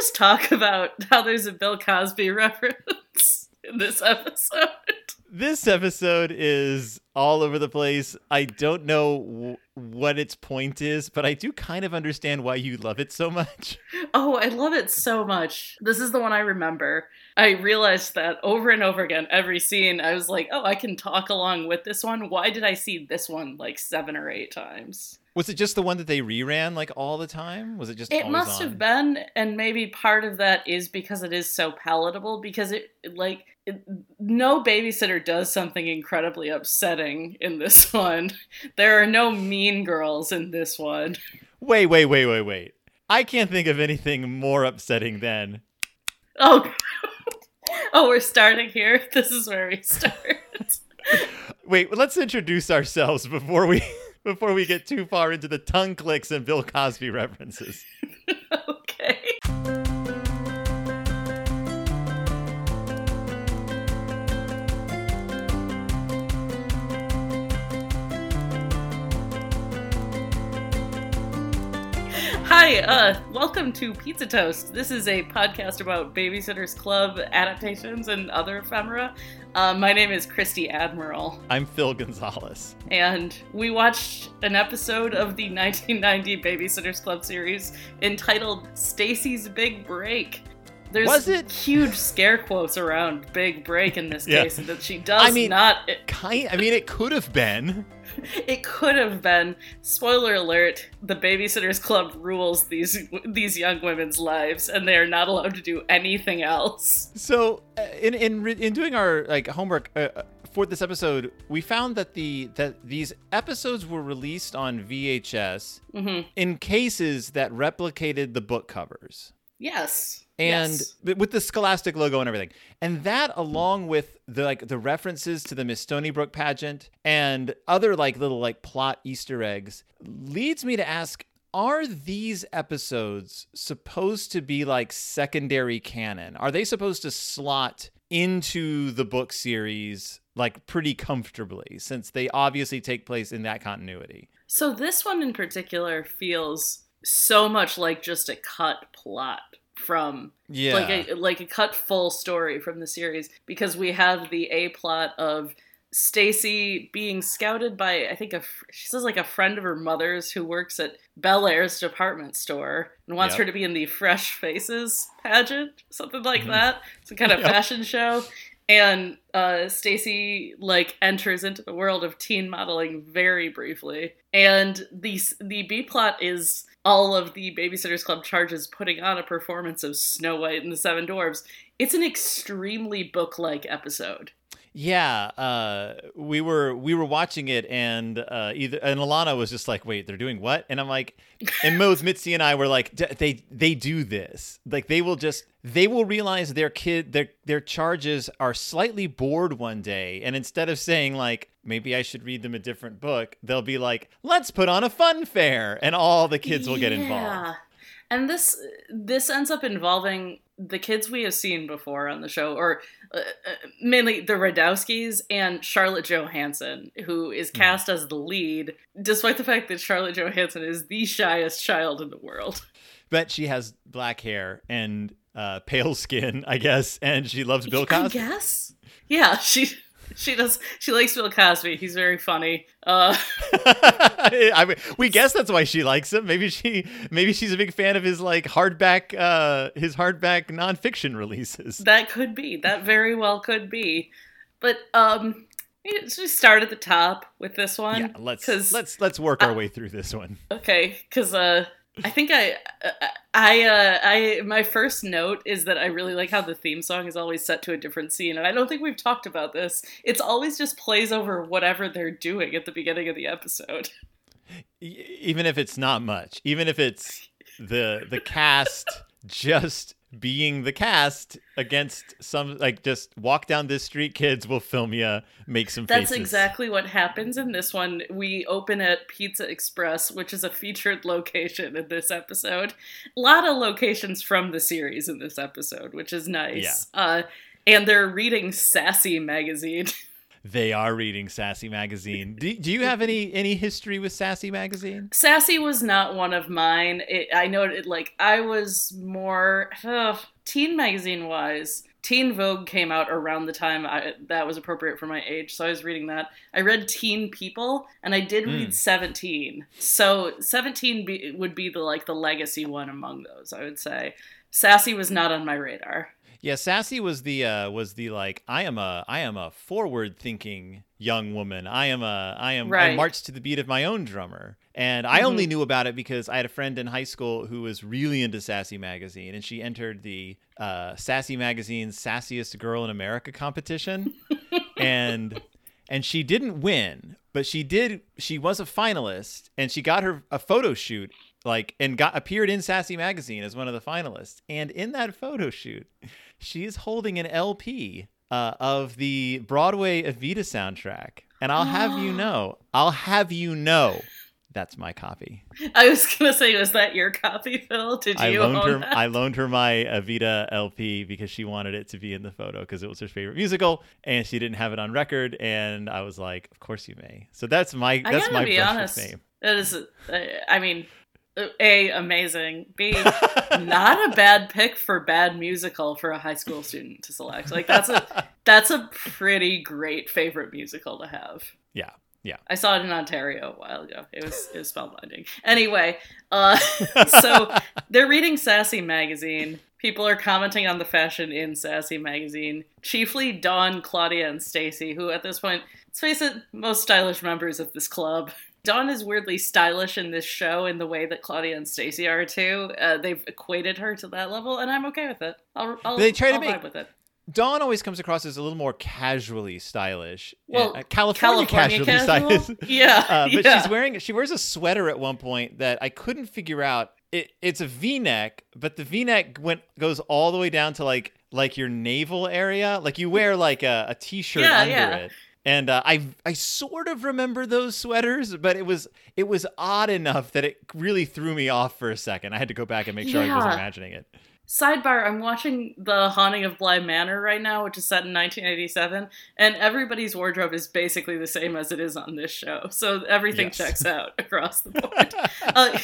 just talk about how there's a Bill Cosby reference in this episode? This episode is all over the place. I don't know w- what its point is, but I do kind of understand why you love it so much. Oh, I love it so much. This is the one I remember. I realized that over and over again, every scene, I was like, oh, I can talk along with this one. Why did I see this one like seven or eight times? Was it just the one that they reran like all the time? Was it just It must on? have been, and maybe part of that is because it is so palatable. Because it, like, it, no babysitter does something incredibly upsetting in this one. There are no mean girls in this one. Wait, wait, wait, wait, wait. I can't think of anything more upsetting than Oh, oh, we're starting here. This is where we start. Wait, let's introduce ourselves before we before we get too far into the tongue clicks and Bill Cosby references. Hi, uh, welcome to Pizza Toast. This is a podcast about Babysitters Club adaptations and other ephemera. Uh, my name is Christy Admiral, I'm Phil Gonzalez. and we watched an episode of the 1990 Babysitters Club series entitled Stacey's Big Break. There's Was it? huge scare quotes around Big Break in this Yeah. case, and that she does I mean- not. It, Kind I mean it could have been. it could have been. Spoiler alert: the Babysitters Club rules these these young women's lives, and they are not allowed to do anything else. So uh, in in in doing our like homework uh, uh, for this episode, we found that the that these episodes were released on VHS hmm in cases that replicated the book covers. Yes. And Yes. with the scholastic logo and everything. And that along with the like the references to the miss stoneybrook pageant and other like little like plot easter eggs leads me to ask are these episodes supposed to be like secondary canon? Are they supposed to slot into the book series like pretty comfortably since they obviously take place in that continuity? So this one in particular feels so much like just a cut plot from yeah like a like a cut full story from the series because we have the a plot of Stacey being scouted by I think a she says like a friend of her mother's who works at Bellair's department store and wants Yep. her to be in the Fresh Faces pageant, something like Mhm. that. Some kind of Yep. fashion show. And uh, Stacey like enters into the world of teen modeling very briefly, and the the B plot is all of the Babysitters Club charges putting on a performance of Snow White and the Seven Dwarfs. It's an extremely book like episode. Yeah, uh, we were we were watching it, and uh, either and Alana was just like, "Wait, they're doing what?" And I'm like, and both Mitzi and I were like, "D- "They they do this. Like they will just they will realize their kid their their charges are slightly bored one day, and instead of saying like maybe I should read them a different book, they'll be like, "Let's put on a fun fair," and all the kids will get involved. And this this ends up involving the kids we have seen before on the show, or uh, uh, mainly the Rodowskys and Charlotte Johanssen, who is Hmm. cast as the lead, despite the fact that Charlotte Johanssen is the shyest child in the world. But she has black hair and uh, pale skin, I guess, and she loves Bill I Cosby. guess. Yeah, she she does. She likes Bill Cosby. He's very funny. Uh, I mean, we guess that's why she likes him. Maybe she, maybe she's a big fan of his like hardback, uh, his hardback nonfiction releases. that could be. That very well could be. But um, let's just start at the top with this one. Yeah, let's let's let's work our I- way through this one. Okay, because uh, I think I, I, uh, I, my first note is that I really like how the theme song is always set to a different scene, and I don't think we've talked about this. It's always just plays over whatever they're doing at the beginning of the episode. Even if it's not much, even if it's the the cast just being the cast against some like just walk down this street, kids will film you, make some That's faces. exactly what happens in this one. We open at Pizza Express, which is a featured location in this episode. A lot of locations from the series in this episode, which is nice. Uh, and they're reading Sassy magazine. they are reading Sassy magazine. Do, do you have any any history with Sassy magazine? Sassy was not one of mine. It, I know it like I was more ugh, teen magazine wise. Teen Vogue came out around the time I, that was appropriate for my age, so I was reading that. I read Teen People, and I did read Mm. Seventeen. So Seventeen be, would be the like the legacy one among those. I would say Sassy was not on my radar. Yeah, Sassy was the uh, was the like I am a I am a forward thinking young woman. I am a I am I Right. march to the beat of my own drummer. And I only knew about it because I had a friend in high school who was really into Sassy magazine and she entered the uh, Sassy magazine's Sassiest Girl in America competition. and and she didn't win, but she did she was a finalist and she got her a photo shoot like and got appeared in Sassy magazine as one of the finalists. And in that photo shoot, she is holding an LP uh, of the Broadway Evita soundtrack. And I'll have you know, I'll have you know, that's my copy. I was gonna say, was that your copy, Phil? Did I you loaned own her that? I loaned her my Evita LP because she wanted it to be in the photo because it was her favorite musical and she didn't have it on record and I was like, of course you may. So that's my I that's my be honest. fame. That is, I mean, a amazing. B not a bad pick for bad musical for a high school student to select. Like that's a that's a pretty great favorite musical to have. Yeah. Yeah. I saw it in Ontario a while ago. It was it was spellbinding. Anyway, uh, so they're reading Sassy magazine. People are commenting on the fashion in Sassy magazine. Chiefly Dawn, Claudia, and Stacey, who at this point, let's face it, most stylish members of this club. Dawn is weirdly stylish in this show in the way that Claudia and Stacey are too. Uh, they've equated her to that level, and I'm okay with it. I'll, I'll, They try to I'll make- with it. Dawn always comes across as a little more casually stylish. Well, Uh, California, California casually casual? stylish. Yeah, Uh, but yeah. she's wearing she wears a sweater at one point that I couldn't figure out. It, it's a V-neck, but the V-neck went goes all the way down to like like your navel area. Like you wear like a, a t-shirt Yeah, under yeah. it. And uh, I I sort of remember those sweaters, but it was it was odd enough that it really threw me off for a second. I had to go back and make sure I wasn't imagining it. Sidebar, I'm watching The Haunting of Bly Manor right now, which is set in 1987, and everybody's wardrobe is basically the same as it is on this show. So everything Yes. checks out across the board. uh,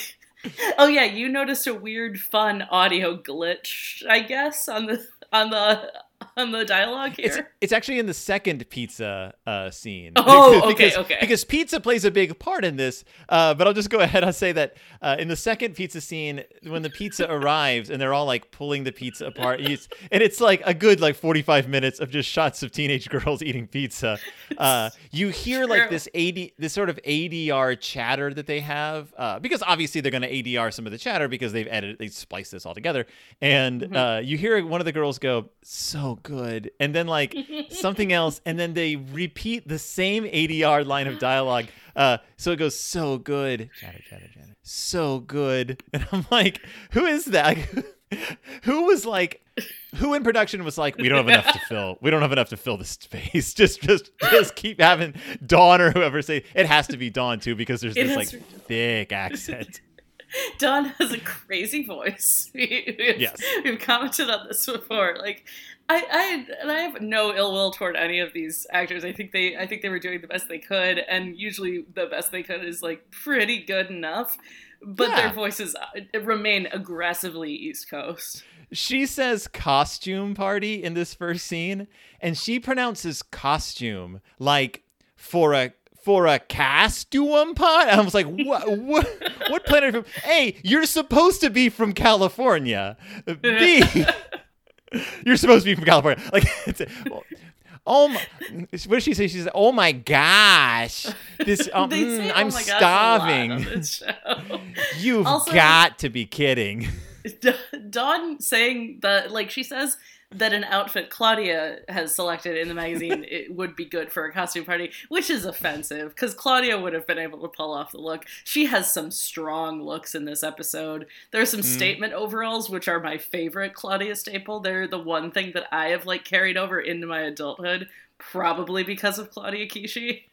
oh yeah, you noticed a weird fun audio glitch, I guess, on the on the on the dialogue It's, here. it's actually in the second pizza uh, scene. Oh, okay, because, okay. Because pizza plays a big part in this. Uh, but I'll just go ahead and say that uh, in the second pizza scene, when the pizza arrives and they're all like pulling the pizza apart, it's, and it's like a good like 45 minutes of just shots of teenage girls eating pizza. Uh, you hear like this AD, this sort of ADR chatter that they have, uh, because obviously they're going to ADR some of the chatter because they've edited, they spliced this all together, and Mm-hmm. uh, you hear one of the girls go, "So good," and then like something else, and then they repeat the same ADR line of dialogue. Uh, so it goes, "So good," chatter, chatter, chatter, so good, and I'm like, "Who is that?" Who was like, who in production was like, we don't have enough to fill. We don't have enough to fill this space. Just, just, just keep having Dawn or whoever say it has to be Dawn too because there's It this like to- thick accent. Dawn has a crazy voice. We've, Yes. we've commented on this before. Like, I, I, and I have no ill will toward any of these actors. I think they, I think they were doing the best they could, and usually the best they could is like pretty good enough. But Yeah. their voices uh, remain aggressively East Coast. She says costume party in this first scene, and she pronounces costume like for a for a costume pot. I was like, what what what planet are you from? A, you're supposed to be from California. B, you're supposed to be from California. Like it's Oh my! What does she say? She says, "Oh my gosh, this! Um, say, mm, "Oh I'm my gosh," a lot on starving. You've Also- got to be kidding." Dawn saying that, like, she says that an outfit Claudia has selected in the magazine it would be good for a costume party, which is offensive because Claudia would have been able to pull off the look. She has some strong looks in this episode. There are some mm. statement overalls, which are my favorite Claudia staple. They're the one thing that I have like carried over into my adulthood, probably because of Claudia Kishi.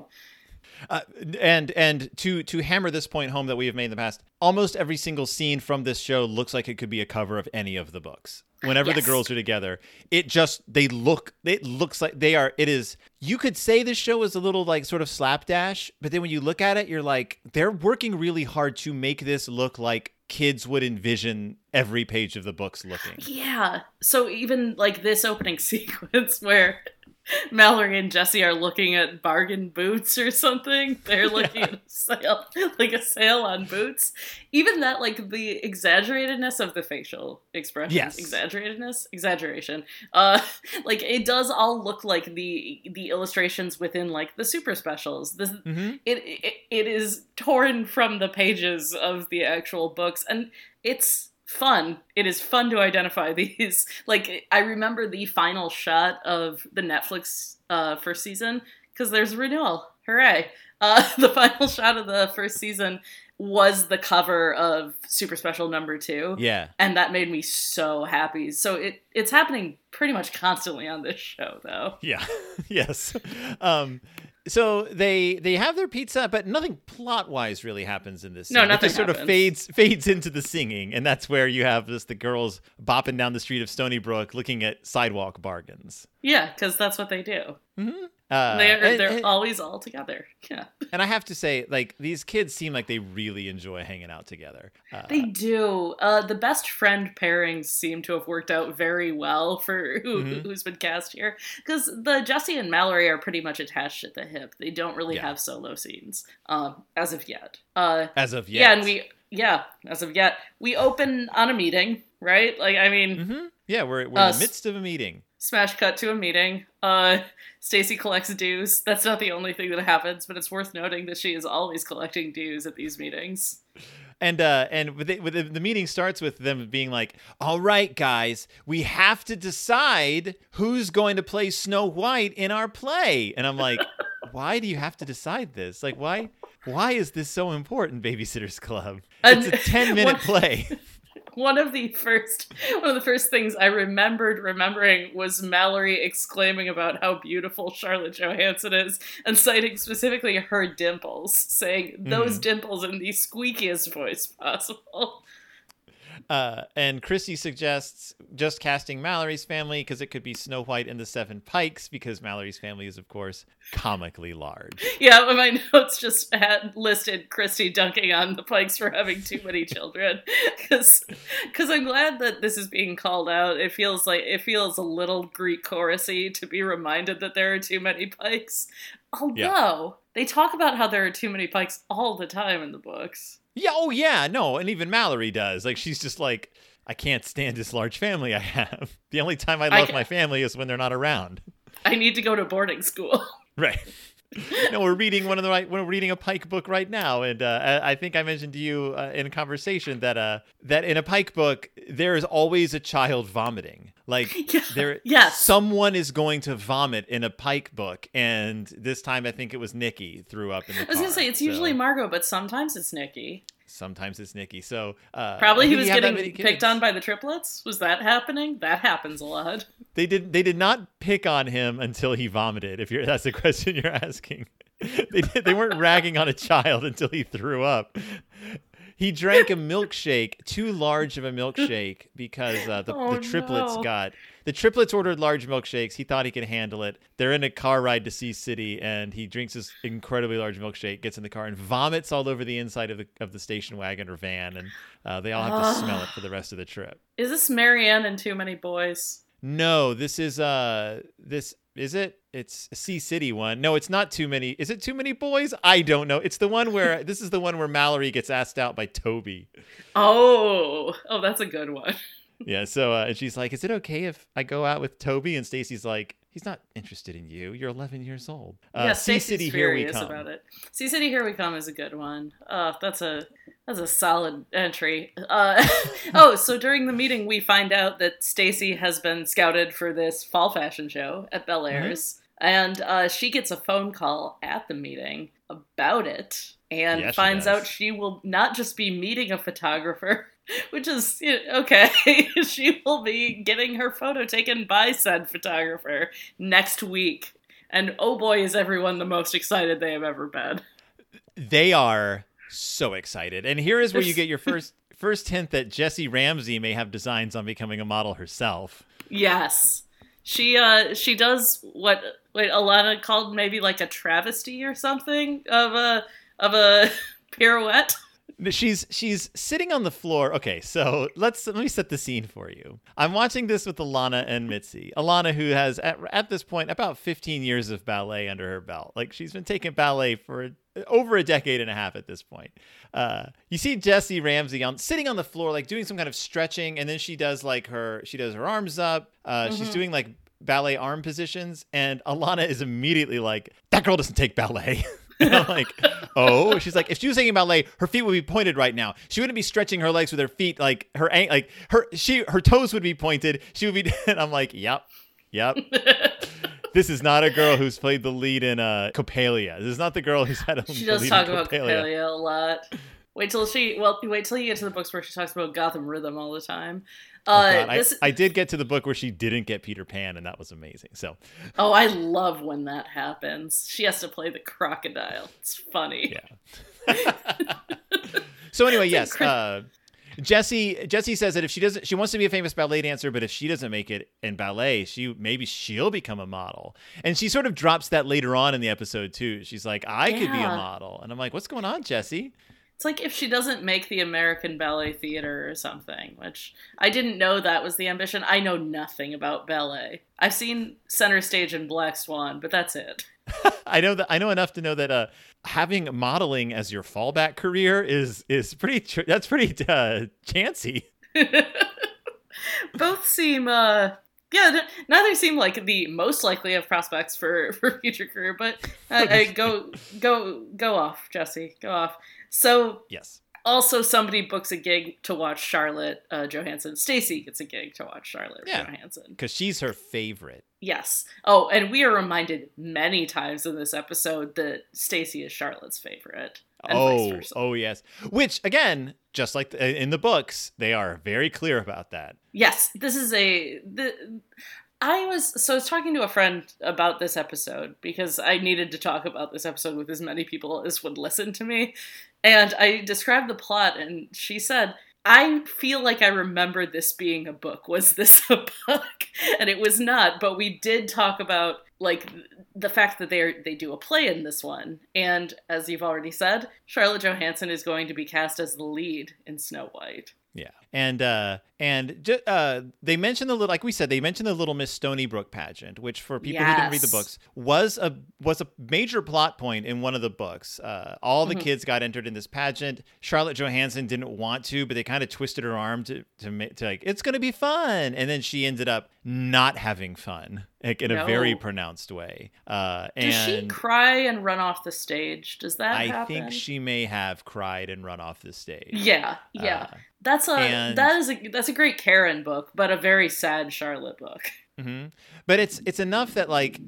Uh, and and to to hammer this point home that we have made in the past, almost every single scene from this show looks like it could be a cover of any of the books. Whenever Yes. the girls are together, it just they look it looks like they are it is you could say this show is a little like sort of slapdash, but then when you look at it, you're like they're working really hard to make this look like kids would envision every page of the books looking. Yeah. So even like this opening sequence where Mallory and Jessi are looking at bargain boots or something. They're looking at a sale, like a sale on boots. Even that, like the exaggeratedness of the facial expressions, Yes. exaggeratedness, exaggeration. Uh, like it does all look like the the illustrations within like the super specials. The, hmm it, it it is torn from the pages of the actual books and it's fun. It is fun to identify these. Like i remember the final shot of the netflix uh first season because there's renewal. Hooray. Uh the final shot of the first season was the cover of super special number two. Yeah. and that made me so happy. So it it's happening pretty much constantly on this show though. Yeah. yes. Um so they they have their pizza, but nothing plot wise really happens in this. No, scene. It nothing just sort of fades fades into the singing, and that's where you have just the girls bopping down the street of Stoneybrook, looking at sidewalk bargains. yeah because that's what they do mm-hmm. Uh, they're and, they're and- always all together yeah and I have to say, like these kids seem like they really enjoy hanging out together. Uh, They do. Uh, the best friend pairings seem to have worked out very well for who, Mhm. who's been cast here. Because the Jessi and Mallory are pretty much attached at the hip. They don't really Yeah. have solo scenes um, as of yet. Uh, as of yet. yeah, and we yeah as of yet we open on a meeting, right? Like I mean, hmm Yeah, we're we're Uh, in the midst of a meeting. Smash cut to a meeting. Uh, Stacey collects dues. That's not the only thing that happens, but it's worth noting that she is always collecting dues at these meetings. And uh, and with, it, with the, the meeting starts with them being like, "All right, guys, we have to decide who's going to play Snow White in our play." And I'm like, "Why do you have to decide this? Like, why why is this so important, Babysitters Club? It's a ten minute What- play." one of the first one of the first things I remembered remembering was Mallory exclaiming about how beautiful Charlotte Johanssen is and citing specifically her dimples, saying those mm. dimples in the squeakiest voice possible. Uh, and Chrissy suggests just casting Mallory's family because it could be Snow White and the Seven Pikes because Mallory's family is, of course, comically large. Yeah, my notes just had listed Christy dunking on the Pikes for having too many children because I'm glad that this is being called out. It feels like it feels a little Greek chorusy to be reminded that there are too many Pikes. Although they talk about how there are too many Pikes all the time in the books. Yeah, oh yeah, no, and even Mallory does. Like she's just like, I can't stand this large family I have. The only time I I love ca- my family is when they're not around. I need to go to boarding school. Right. no, we're reading one of the right. We're reading a Pike book right now, and uh, I I think I mentioned to you uh, in a conversation that uh that in a Pike book there is always a child vomiting. Like Yeah, there, yes. someone is going to vomit in a Pike book, and this time I think it was Nicky threw up in the I was gonna say it's so usually Margo, but sometimes it's Nicky. Sometimes it's Nicky. So uh, Probably he was you have that getting picked on by the triplets. Was that happening? That happens a lot. They did. They did not pick on him until he vomited. If you're, that's the question you're asking. They did, they weren't ragging on a child until he threw up. He drank a milkshake, too large of a milkshake, because uh, the, Oh, the triplets no. got the triplets ordered large milkshakes. He thought he could handle it. They're in a car ride to Sea City, and he drinks this incredibly large milkshake, gets in the car, and vomits all over the inside of the of the station wagon or van, and uh, they all have to smell it for the rest of the trip. Is this Mary Anne and Too Many Boys? No, this is uh this is it? It's a Sea City one. No, it's not too many. Is it too many boys? I don't know. It's the one where this is the one where Mallory gets asked out by Toby. Oh, oh, that's a good one. Yeah, so uh, and she's like, "Is it okay if I go out with Toby?" And Stacey's like, "He's not interested in you. You're 11 years old." Uh, yeah, sea City, here we come. about it. Sea City, here we come is a good one. Uh, that's a that's a solid entry. Uh, oh, so during the meeting, we find out that Stacy has been scouted for this fall fashion show at Bel Mm-hmm. Air's, and uh, she gets a phone call at the meeting about it, and Yeah, finds out she will not just be meeting a photographer. Which is okay. she will be getting her photo taken by said photographer next week. and oh boy, is everyone the most excited they have ever been. They are so excited. And here is where you get your first first hint that Jessi Ramsey may have designs on becoming a model herself. Yes. She uh she does what what Alana called maybe like a travesty or something of a of a pirouette. She's she's sitting on the floor. Okay, so let's let me set the scene for you. I'm watching this with Alana and Mitzi. Alana, who has at, at this point about 15 years of ballet under her belt. Like she's been taking ballet for over a decade and a half at this point. Uh, you see Jessi Ramsey on sitting on the floor, like doing some kind of stretching, and then she does like her she does her arms up. Uh, mm-hmm. She's doing like ballet arm positions, and Alana is immediately like, "That girl doesn't take ballet." And I'm like, oh, she's like, if she was taking ballet, her feet would be pointed right now. She wouldn't be stretching her legs with her feet, like her, like her, she, her toes would be pointed. She would be, and I'm like, yep, yep. this is not a girl who's played the lead in uh, Coppelia. This is not the girl who's had a. She does talk about Coppelia a lot. Wait till she. Well, wait till you get to the books where she talks about Gotham Rhythm all the time. Oh, uh, oh this... I, I, did get to the book where she didn't get Peter Pan, and that was amazing. So, oh, I love when that happens. She has to play the crocodile. It's funny. Yeah. so anyway, yes, uh, Jessi Jessi says that if she doesn't, she wants to be a famous ballet dancer, but if she doesn't make it in ballet, she maybe she'll become a model. And she sort of drops that later on in the episode too. She's like, I yeah. could be a model, and I'm like, what's going on, Jessi? It's like if she doesn't make the American Ballet Theater or something, which I didn't know that was the ambition. I know nothing about ballet. I've seen Center Stage and Black Swan, but that's it. I know that I know enough to know that uh, having modeling as your fallback career is is pretty that's pretty uh, chancy. Both seem uh yeah, neither seem like the most likely of prospects for for future career, but uh, go go go off, Jessi. go off. So yes. Also, somebody books a gig to watch Charlotte uh, Johanssen. Stacey gets a gig to watch Charlotte yeah, Johanssen because she's her favorite. Yes. Oh, and we are reminded many times in this episode that Stacey is Charlotte's favorite. oh, oh yes. Which again, just like the, in the books, they are very clear about that. Yes, this is a the I was so I was talking to a friend about this episode because I needed to talk about this episode with as many people as would listen to me. And I described the plot and she said, I feel like I remember this being a book. Was this a book? And it was not, but we did talk about like the fact that they they do a play in this one. And as you've already said, Charlotte Johanssen is going to be cast as the lead in Snow White. Yeah, and uh, and ju- uh, they mentioned the little, like we said, they mentioned the Little Miss Stoneybrook pageant, which for people yes. who didn't read the books was a was a major plot point in one of the books. Uh, all the mm-hmm. kids got entered in this pageant. Charlotte Johanssen didn't want to, but they kind of twisted her arm to to, make, to like it's going to be fun, and then she ended up not having fun like in no. a very pronounced way. Uh, and Does she cry and run off the stage? Does that I happen? think she may have cried and run off the stage. Yeah, yeah. Uh, that's a and, that is a that's a great Karen book, but a very sad Charlotte book. Mm-hmm. But it's it's enough that like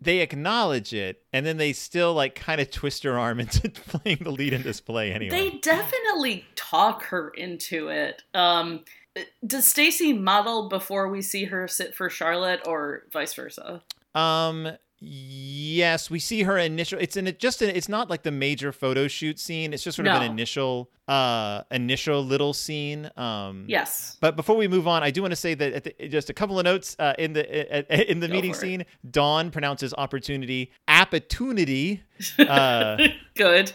they acknowledge it and then they still like kind of twist her arm into playing the lead in this play anyway. They definitely talk her into it. Um does Stacey model before we see her sit for Charlotte or vice versa? Um Yes, we see her initial. It's in it just an, it's not like the major photo shoot scene. It's just sort no. of an initial uh initial little scene. Um Yes. But before we move on, I do want to say that the, just a couple of notes uh, in the in the Go meeting scene. Dawn pronounces opportunity opportunity. Uh, Good.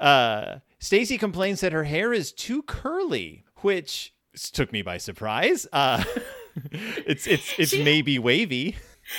Uh, Stacey complains that her hair is too curly, which took me by surprise. Uh, it's it's it's she, maybe wavy.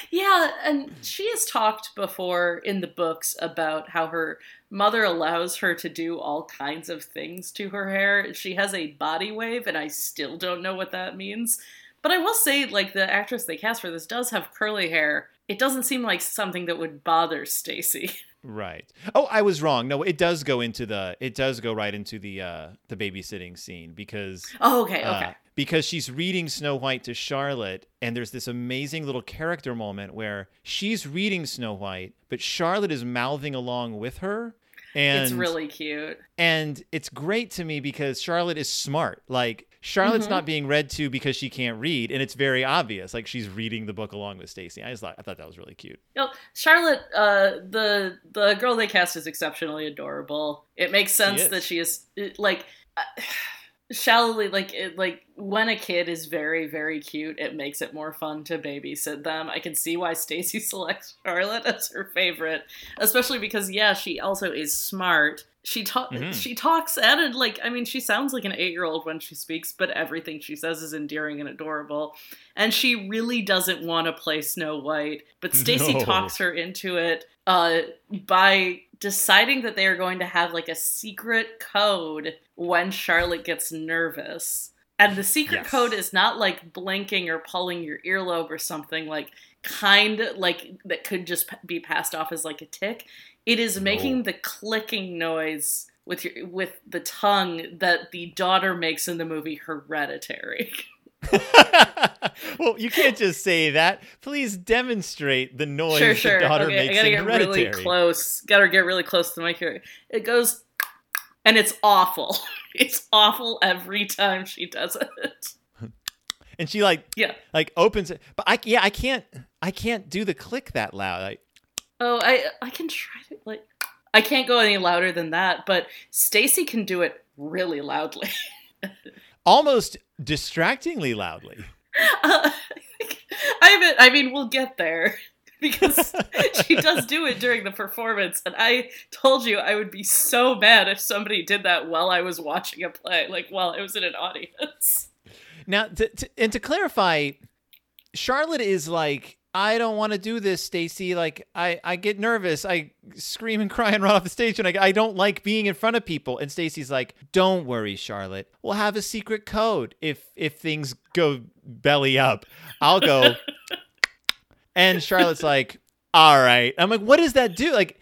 Yeah, and she has talked before in the books about how her mother allows her to do all kinds of things to her hair. She has a body wave, and I still don't know what that means. But I will say, like the actress they cast for this does have curly hair. It doesn't seem like something that would bother Stacey. Right. Oh, I was wrong. No, it does go into the it does go right into the uh the babysitting scene because Oh, okay, uh, okay. Because she's reading Snow White to Charlotte and there's this amazing little character moment where she's reading Snow White, but Charlotte is mouthing along with her. And it's really cute. And it's great to me because Charlotte is smart. Like Charlotte's Mhm. not being read to because she can't read, and it's very obvious. Like she's reading the book along with Stacey. I just thought I thought that was really cute. Know, Charlotte, uh, the the girl they cast is exceptionally adorable. It makes sense is. that she is like uh, shallowly like it, like when a kid is very very cute, it makes it more fun to babysit them. I can see why Stacey selects Charlotte as her favorite, especially because yeah, she also is smart. She talk Mhm. she talks at it like I mean she sounds like an eight year old when she speaks, but everything she says is endearing and adorable. And she really doesn't want to play Snow White, but Stacey No. talks her into it uh, by deciding that they are going to have like a secret code when Charlotte gets nervous. And the secret Yes. code is not like blinking or pulling your earlobe or something like kind like that could just p- be passed off as like a tick. It is making the clicking noise with your with the tongue that the daughter makes in the movie Hereditary. well, you can't just say that. Please demonstrate the noise sure, sure. the daughter okay, makes I gotta in get Hereditary. really close. Gotta get really close to the mic here. It goes, and it's awful. It's awful every time she does it. And she like Yeah. like opens it, but I yeah I can't I can't do the click that loud. Like, Oh, I I can try to like. I can't go any louder than that, but Stacey can do it really loudly. almost distractingly loudly. Uh, I mean, I mean, we'll get there because she does do it during the performance, and I told you I would be so mad if somebody did that while I was watching a play, like while I was in an audience. Now, to, to, and to clarify, Charlotte is like, I don't want to do this, Stacey. Like, I, I get nervous. I scream and cry and run off the stage, and I, I don't like being in front of people. And Stacey's like, Don't worry, Charlotte. We'll have a secret code if if things go belly up. I'll go. and Charlotte's like, All right. I'm like, What does that do? Like,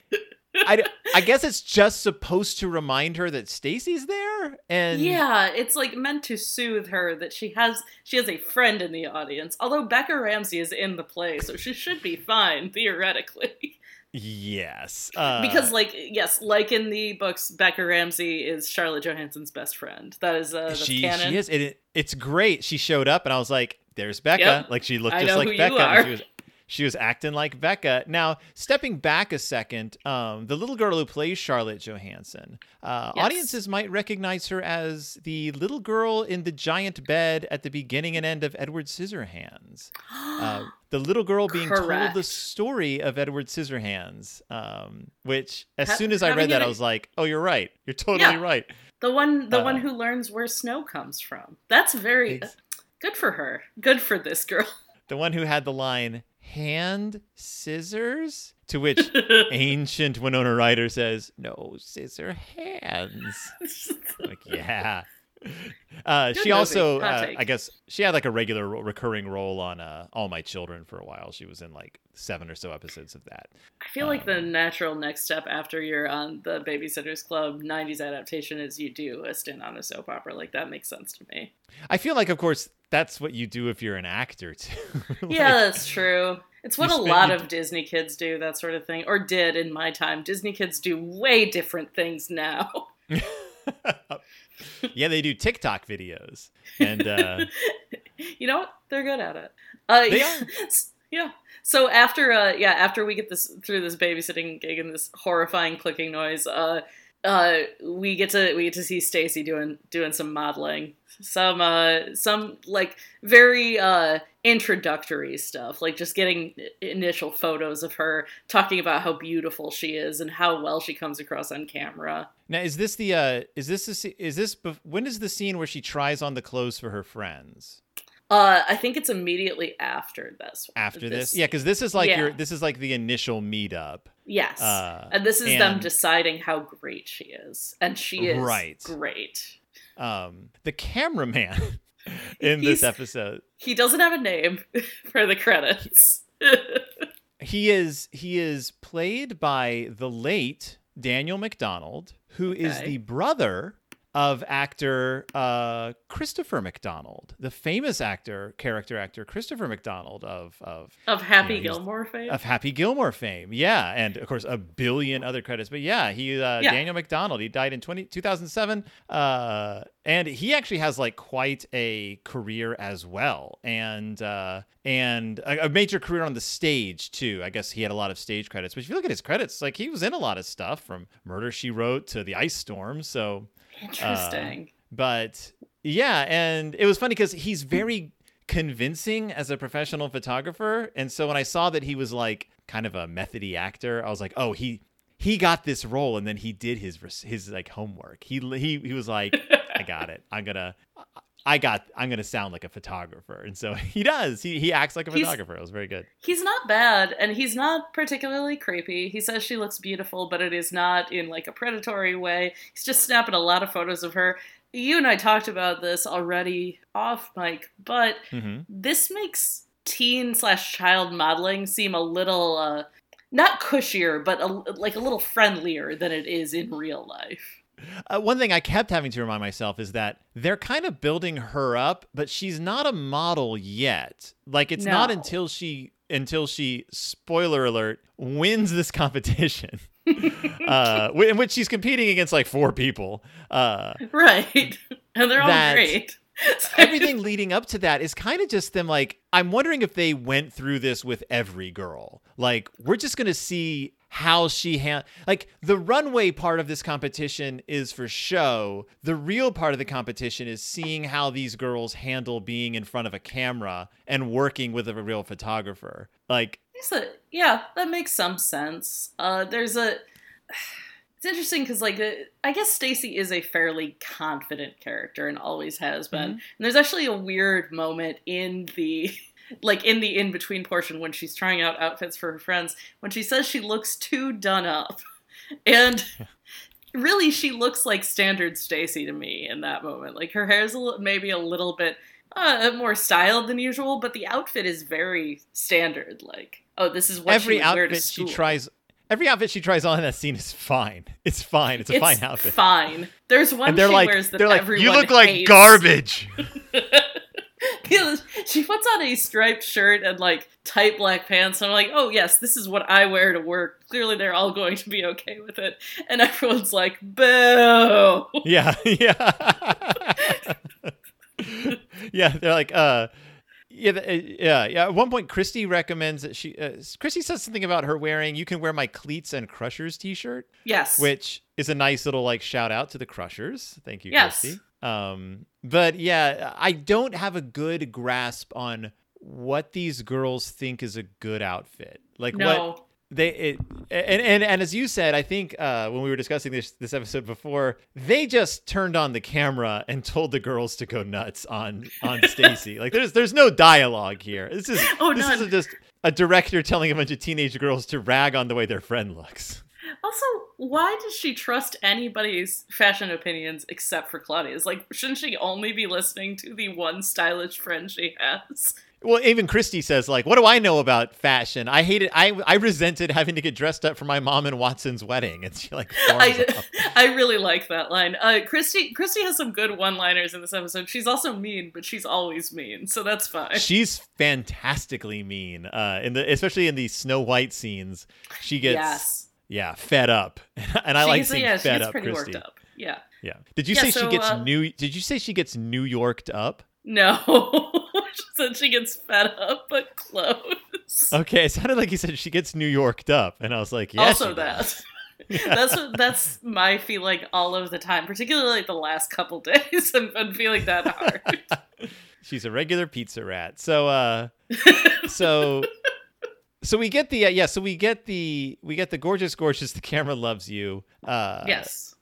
I, I guess it's just supposed to remind her that Stacey's there. And yeah, it's like meant to soothe her that she has she has a friend in the audience. Although Becca Ramsey is in the play, so she should be fine theoretically. Yes. Uh, because like yes, like in the books, Becca Ramsey is Charlotte Johanssen's best friend. That is uh, she canon. she is it, it's great she showed up and i was like there's becca Yep. like she looked I just like becca and she was she was acting like becca now stepping back a second um the little girl who plays charlotte johanssen uh Yes. audiences might recognize her as the little girl in the giant bed at the beginning and end of edward scissorhands uh, the little girl being told the story of Edward Scissorhands, um, which as Ha- soon as I read that, it- I was like, "Oh, you're right. You're totally Yeah. right." The one, the one Uh, who learns where snow comes from. That's very good for her. Good for this girl. the one who had the line hand scissors? To which ancient winona ryder says no scissor hands. Like yeah uh, she movie. also uh, i guess she had like a regular recurring role on uh, all my children for a while she was in like seven or so episodes of that I feel like the Um, natural next step after you're on the Babysitters Club '90s adaptation is you do a stint on a soap opera. Like that makes sense to me. i feel like of course that's what you do if you're an actor too Like, yeah, that's true. It's what you a spend- lot of Disney kids do, that sort of thing, or did in my time. Disney kids do way different things now. yeah they do tiktok videos and uh you know what? They're good at it. Uh, They yeah. yeah. So after, uh, yeah, after we get this through this babysitting gig and this horrifying clicking noise, uh, uh, we get to we get to see Stacey doing doing some modeling, some uh, some like very uh, introductory stuff, like just getting initial photos of her, talking about how beautiful she is and how well she comes across on camera. Now, is this the uh is this the is this when is the scene where she tries on the clothes for her friends? Uh, I think it's immediately after this. After this, yeah, because this is like Yeah. your this is like the initial meetup. Yes. Uh, and this is them deciding how great she is. And she is Right. great. Um, the cameraman in this episode, He doesn't have a name for the credits. he is he is played by the late Daniel McDonald, who is Okay. the brother of actor uh, Christopher McDonald, the famous actor, character actor Christopher McDonald of of of Happy you know, Gilmore fame. of Happy Gilmore fame. Yeah, and of course a billion other credits. But yeah, he uh, Yeah. Daniel McDonald. He died in 20, 2007. Uh, and he actually has like quite a career as well, and uh, and a, a major career on the stage too. I guess he had a lot of stage credits. But if you look at his credits, like he was in a lot of stuff from Murder She Wrote to The Ice Storm. So Interesting. Um, but yeah, and it was funny because he's very convincing as a professional photographer. And so when I saw that he was like kind of a methody actor, I was like, oh, he he got this role, and then he did his his like homework. He he he was like, I got it. I'm gonna. I got. I'm gonna sound like a photographer, and so he does. He he acts like a He's- photographer. It was very good. He's not bad, and he's not particularly creepy. He says she looks beautiful, but it is not in like a predatory way. He's just snapping a lot of photos of her. You and I talked about this already off mic, but hmm this makes teen slash child modeling seem a little uh, not cushier, but a, like a little friendlier than it is in real life. Uh, one thing I kept having to remind myself is that they're kind of building her up, but she's not a model yet. Like it's not until she until she spoiler alert wins this competition. uh, in which she's competing against like four people. Uh, Right. And they're all great. everything leading up to that is kind of just them like I'm wondering if they went through this with every girl. Like we're just going to see how she ha- like the runway part of this competition is for show. The real part of the competition is seeing how these girls handle being in front of a camera and working with a real photographer. Like yeah, that makes some sense. Uh, there's a. It's interesting because, like, I guess Stacey is a fairly confident character and always has been. Mhm. And there's actually a weird moment in the, like, in the in between portion when she's trying out outfits for her friends when she says she looks too done up, and really she looks like standard Stacey to me in that moment. Like her hair's a maybe a little bit uh, more styled than usual, but the outfit is very standard. Like, oh, this is what every she would wear to outfit she tries every outfit she tries on in that scene is fine. It's fine. It's a fine outfit. Fine. There's one and they're she like wears that they're like you look like hates. garbage. she puts on a striped shirt and like tight black pants. And I'm like, oh yes, this is what I wear to work. Clearly, they're all going to be okay with it, and everyone's like, boo. Yeah, yeah. yeah, they're like, uh, yeah, uh, yeah, yeah. At one point, Christy recommends that she. Uh, Christy says something about her wearing. You can wear my cleats and Crushers T-shirt, Yes. which is a nice little like shout out to the Crushers. Thank you, Yes. Christy. Um, but yeah, I don't have a good grasp on what these girls think is a good outfit. Like what they it, and, and and as you said i think uh when we were discussing this this episode before they just turned on the camera and told the girls to go nuts on on stacey like there's there's no dialogue here this is Oh, this none. isn't just a director telling a bunch of teenage girls to rag on the way their friend looks Also, why does she trust anybody's fashion opinions except for Claudia's? Like, shouldn't she only be listening to the one stylish friend she has? well even christy says like what do i know about fashion i hated i i resented having to get dressed up for my mom and watson's wedding and she like I. I really like that line. Uh, Christy Christy has some good one-liners in this episode. She's also mean, but she's always mean, so that's fine. She's fantastically mean. Uh, in the especially in the Snow White scenes, she gets yes, yeah fed up, and I she like seeing yeah, fed up pretty Christy. worked up. Yeah, Yeah. Did you Yeah, say so, she gets uh, new? Did you say she gets New Yorked up? no, she said she gets fed up, but close. Okay, it sounded like you said she gets New Yorked up, and I was like, yes. also that. does. that's what, that's my feeling all of the time, particularly like the last couple days. I've been feeling that hard. She's a regular pizza rat. So, uh, so, so we get the uh, yeah. So we get the we get the gorgeous, gorgeous. The camera loves you. Uh, yes.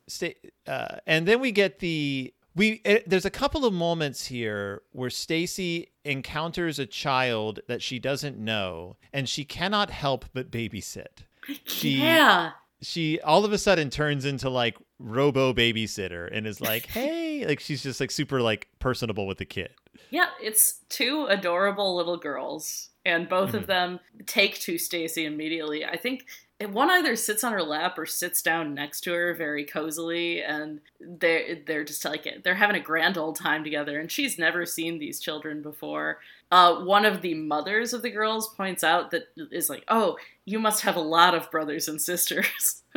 uh, and then we get the we eh, there's a couple of moments here where Stacy encounters a child that she doesn't know and she cannot help but babysit. She yeah. she all of a sudden turns into like robo babysitter and is like, "Hey," like she's just like super like personable with the kid. Yeah, it's two adorable little girls. And both Mhm. of them take to Stacey immediately. I think one either sits on her lap or sits down next to her very cozily, and they're they're just like they're having a grand old time together. And she's never seen these children before. Uh, one of the mothers of the girls points out that is like, "Oh, you must have a lot of brothers and sisters."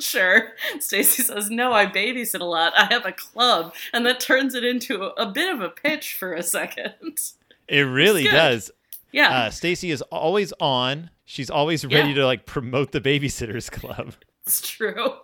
Sure, Stacey says, "No, I babysit a lot. I have a club," and that turns it into a, a bit of a pitch for a second. It really does. Yeah, Uh, Stacey is always on. She's always ready Yeah. to like promote the babysitters club. It's true.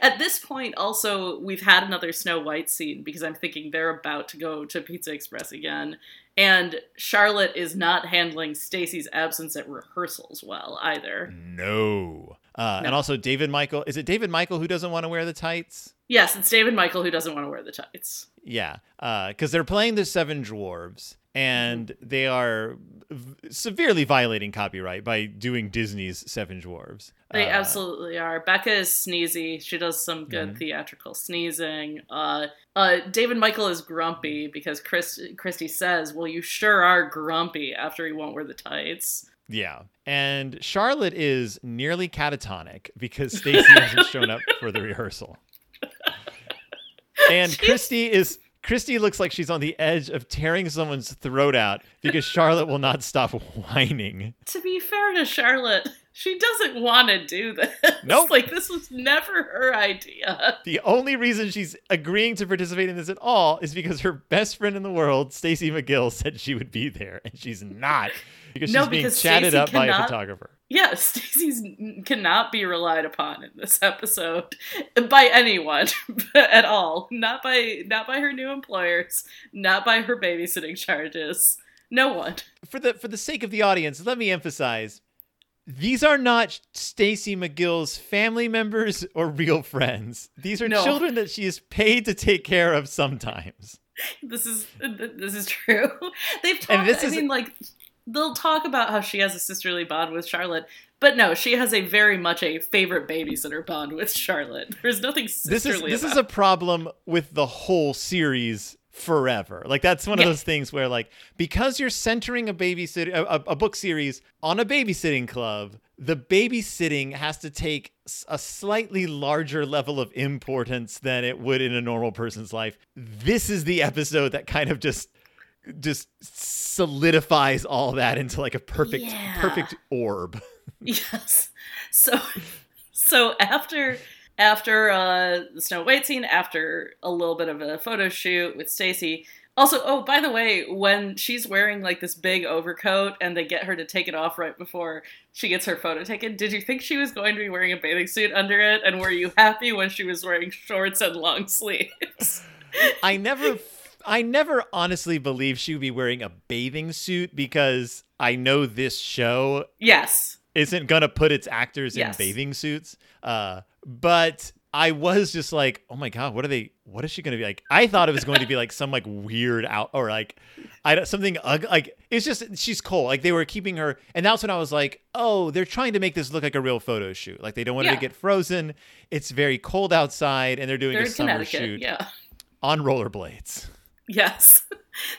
At this point, also, we've had another Snow White scene because I'm thinking they're about to go to Pizza Express again. And Charlotte is not handling Stacey's absence at rehearsals well either. No. Uh, No. And also David Michael. Is it David Michael who doesn't want to wear the tights? Yes, it's David Michael who doesn't want to wear the tights. Yeah, because they're playing the Seven Dwarves, and they are v- severely violating copyright by doing Disney's Seven Dwarves. They Uh, absolutely are. Becca is sneezy. She does some good Mhm. theatrical sneezing. Uh, uh, David Michael is grumpy because Chris, Christy says, Well, you sure are grumpy after he won't wear the tights. Yeah, and Charlotte is nearly catatonic because Stacey hasn't shown up for the rehearsal, and Christy is. Kristy looks like she's on the edge of tearing someone's throat out because Charlotte will not stop whining. to be fair to Charlotte, she doesn't want to do this. Nope. Like this was never her idea. The only reason she's agreeing to participate in this at all is because her best friend in the world, Stacey McGill, said she would be there, and she's not because No, she's being because chatted Stacey up by a cannot- photographer. Yeah, Stacey's cannot be relied upon in this episode by anyone at all. Not by not by her new employers, not by her babysitting charges. No one. For the for the sake of the audience, let me emphasize. These are not Stacey McGill's family members or real friends. These are No. children that she is paid to take care of sometimes. This is this is true. They've talked. And this I is- mean, like they'll talk about how she has a sisterly bond with Charlotte, but no, she has a very much a favorite babysitter bond with Charlotte. There's nothing This sisterly is this about. is a problem with the whole series forever. Like that's one of those things where like because you're centering a babysit a, a, a book series on a babysitting club, the babysitting has to take a slightly larger level of importance than it would in a normal person's life. This is the episode that kind of just just solidifies all that into like a perfect Yeah. perfect orb. Yes. So so after after uh the Snow White scene, after a little bit of a photo shoot with Stacey. Also, oh, by the way, when she's wearing like this big overcoat and they get her to take it off right before she gets her photo taken, did you think she was going to be wearing a bathing suit under it? And were you happy when she was wearing shorts and long sleeves? I never I never honestly believe she would be wearing a bathing suit because I know this show yes. isn't gonna put its actors Yes. in bathing suits. Uh, but I was just like, oh my god, what are they? What is she gonna be like? I thought it was going to be like some like weird out or like I something ugly. Like it's just she's cold. Like they were keeping her, and that's when I was like, oh, they're trying to make this look like a real photo shoot. Like they don't want Yeah. to get frozen. It's very cold outside, and they're doing They're a summer shoot Yeah. on rollerblades. Yes.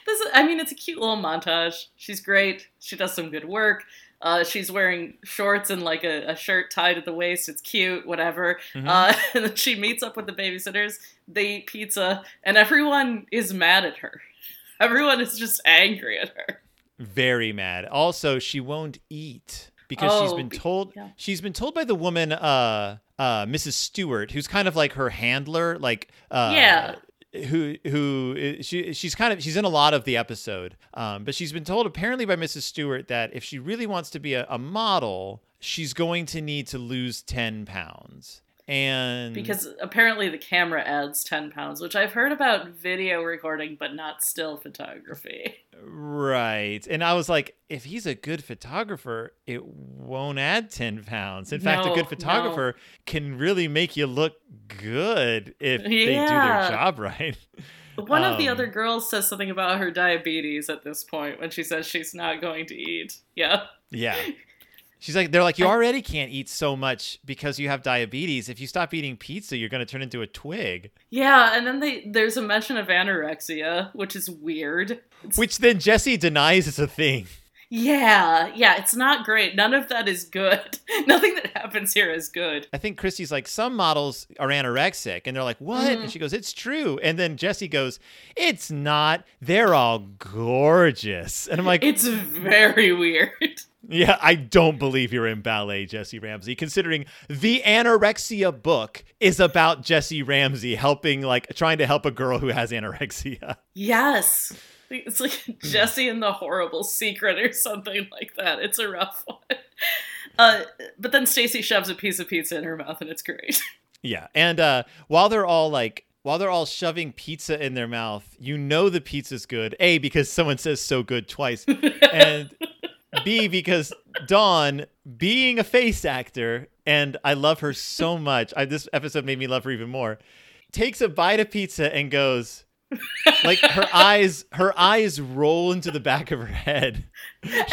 This is, I mean, it's a cute little montage. She's great. She does some good work. Uh, she's wearing shorts and like a, a shirt tied at the waist. It's cute, whatever. Mhm. Uh, and then she meets up with the babysitters. They eat pizza, and everyone is mad at her. Everyone is just angry at her. very mad. Also, she won't eat because she's been told yeah. she's been told by the woman uh uh Mrs. Stewart, who's kind of like her handler, like uh Yeah. Who who she she's kind of she's in a lot of the episode. Um but she's been told apparently by Mrs. Stewart that if she really wants to be a, a model, she's going to need to lose 10 pounds. And Because apparently the camera adds 10 pounds, which I've heard about video recording, but not still photography. Right. And I was like, if he's a good photographer, it won't add 10 pounds. In fact, a good photographer can really make you look good if they do their job right. One of the Um, other girls says something about her diabetes at this point when she says she's not going to eat. Yeah. Yeah. She's like, they're like, you already can't eat so much because you have diabetes. If you stop eating pizza, you're going to turn into a twig. Yeah, and then they there's a mention of anorexia, which is weird. It's- Which then Jessi denies is a thing. Yeah, yeah, it's not great. None of that is good. Nothing that happens here is good. I think Kristy's like, some models are anorexic. And they're like, what? Mhm. And she goes, it's true. And then Jessi goes, it's not. They're all gorgeous. And I'm like, It's very weird. Yeah, I don't believe you're in ballet, Jessi Ramsey, considering the anorexia book is about Jessi Ramsey helping, like, trying to help a girl who has anorexia. Yes. It's like Jessi and the Horrible Secret or something like that. It's a rough one. Uh, but then Stacey shoves a piece of pizza in her mouth and it's great. Yeah. And uh, while they're all like, while they're all shoving pizza in their mouth, you know the pizza's good. A, because someone says so good twice. and B, because Dawn, being a face actor, and I love her so much, I, this episode made me love her even more, takes a bite of pizza and goes, like her eyes, her eyes roll into the back of her head.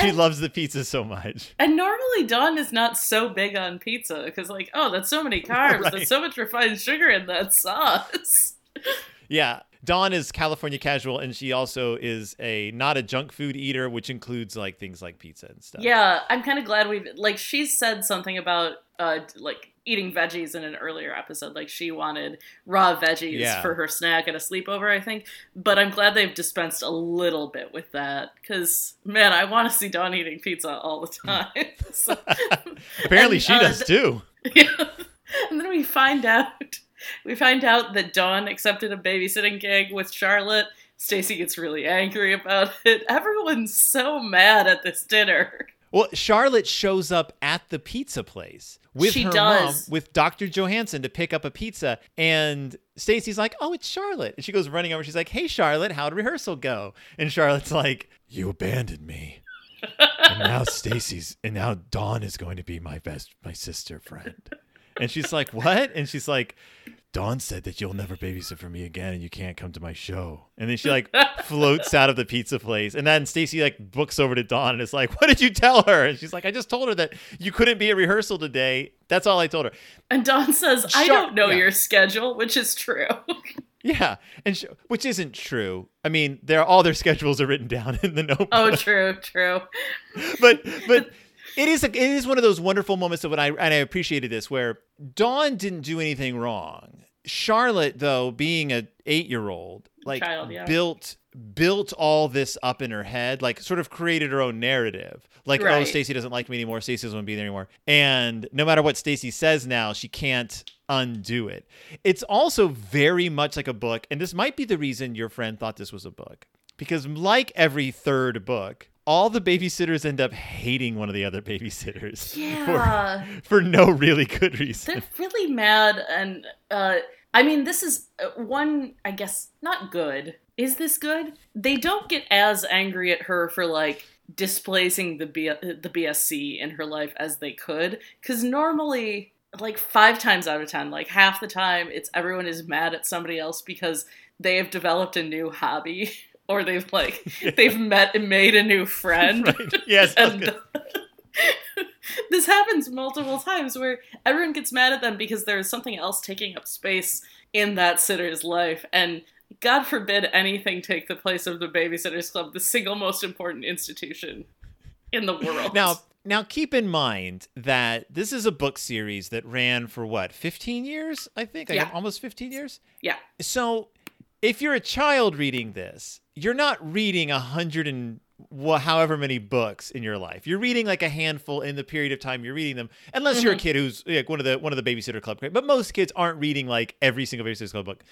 She loves the pizza so much. And normally Dawn is not so big on pizza because, like, oh, that's so many carbs. Right. There's so much refined sugar in that sauce. Yeah. Dawn is California casual, and she also is a not a junk food eater, which includes like things like pizza and stuff. Yeah, I'm kind of glad we've like she said something about uh like eating veggies in an earlier episode. Like she wanted raw veggies Yeah. for her snack at a sleepover, I think. But I'm glad they've dispensed a little bit with that because man, I want to see Dawn eating pizza all the time. So- Apparently, And, she uh, does too. Yeah. and then we find out we find out that Dawn accepted a babysitting gig with Charlotte. Stacey gets really angry about it. Everyone's so mad at this dinner. Well, Charlotte shows up at the pizza place with She her does. mom, with Dr. Johanssen to pick up a pizza. And Stacey's like, "Oh, it's Charlotte." And she goes running over. She's like, "Hey, Charlotte, how'd rehearsal go?" And Charlotte's like, "You abandoned me." and now Stacey's and now Dawn is going to be my best my sister friend. And she's like, "What?" And she's like, "Dawn said that you'll never babysit for me again and you can't come to my show." And then she like floats out of the pizza place. And then Stacey like books over to Dawn and is like, "What did you tell her?" And she's like, "I just told her that you couldn't be at rehearsal today. That's all I told her." And Dawn says, I don't know yeah. your schedule, which is true. Yeah, and sh- which isn't true. I mean, they're all their schedules are written down in the notebook. oh, true, true. but but it is a, it is one of those wonderful moments of when I and I appreciated this where Dawn didn't do anything wrong. Charlotte, though, being a eight year old, like Child, yeah. built built all this up in her head, like sort of created her own narrative. Like, oh, Right. Stacey doesn't like me anymore. Stacey doesn't want to be there anymore. And no matter what Stacey says now, she can't undo it. It's also very much like a book, and this might be the reason your friend thought this was a book. Because like every third book, all the babysitters end up hating one of the other babysitters Yeah. for, for no really good reason. They're really mad. And, uh, I mean, this is uh, one, I guess, not good. Is this good? They don't get as angry at her for, like, displacing the, B- the BSC in her life as they could. Because normally, like, five times out of ten, like, half the time, it's everyone is mad at somebody else because they have developed a new hobby. Or they've like they've met and made a new friend. Right. Yes. And this happens multiple times where everyone gets mad at them because there's something else taking up space in that sitter's life and god forbid anything take the place of the babysitters club the single most important institution in the world Now, now keep in mind that this is a book series that ran for what, 15 years? I think, like Yeah. almost 15 years. yeah So, if you're a child reading this, you're not reading a hundred and wha- however many books in your life. You're reading like a handful in the period of time you're reading them, unless you're a mm-hmm. kid who's like one of the one of the babysitter club. But most kids aren't reading like every single babysitter club book.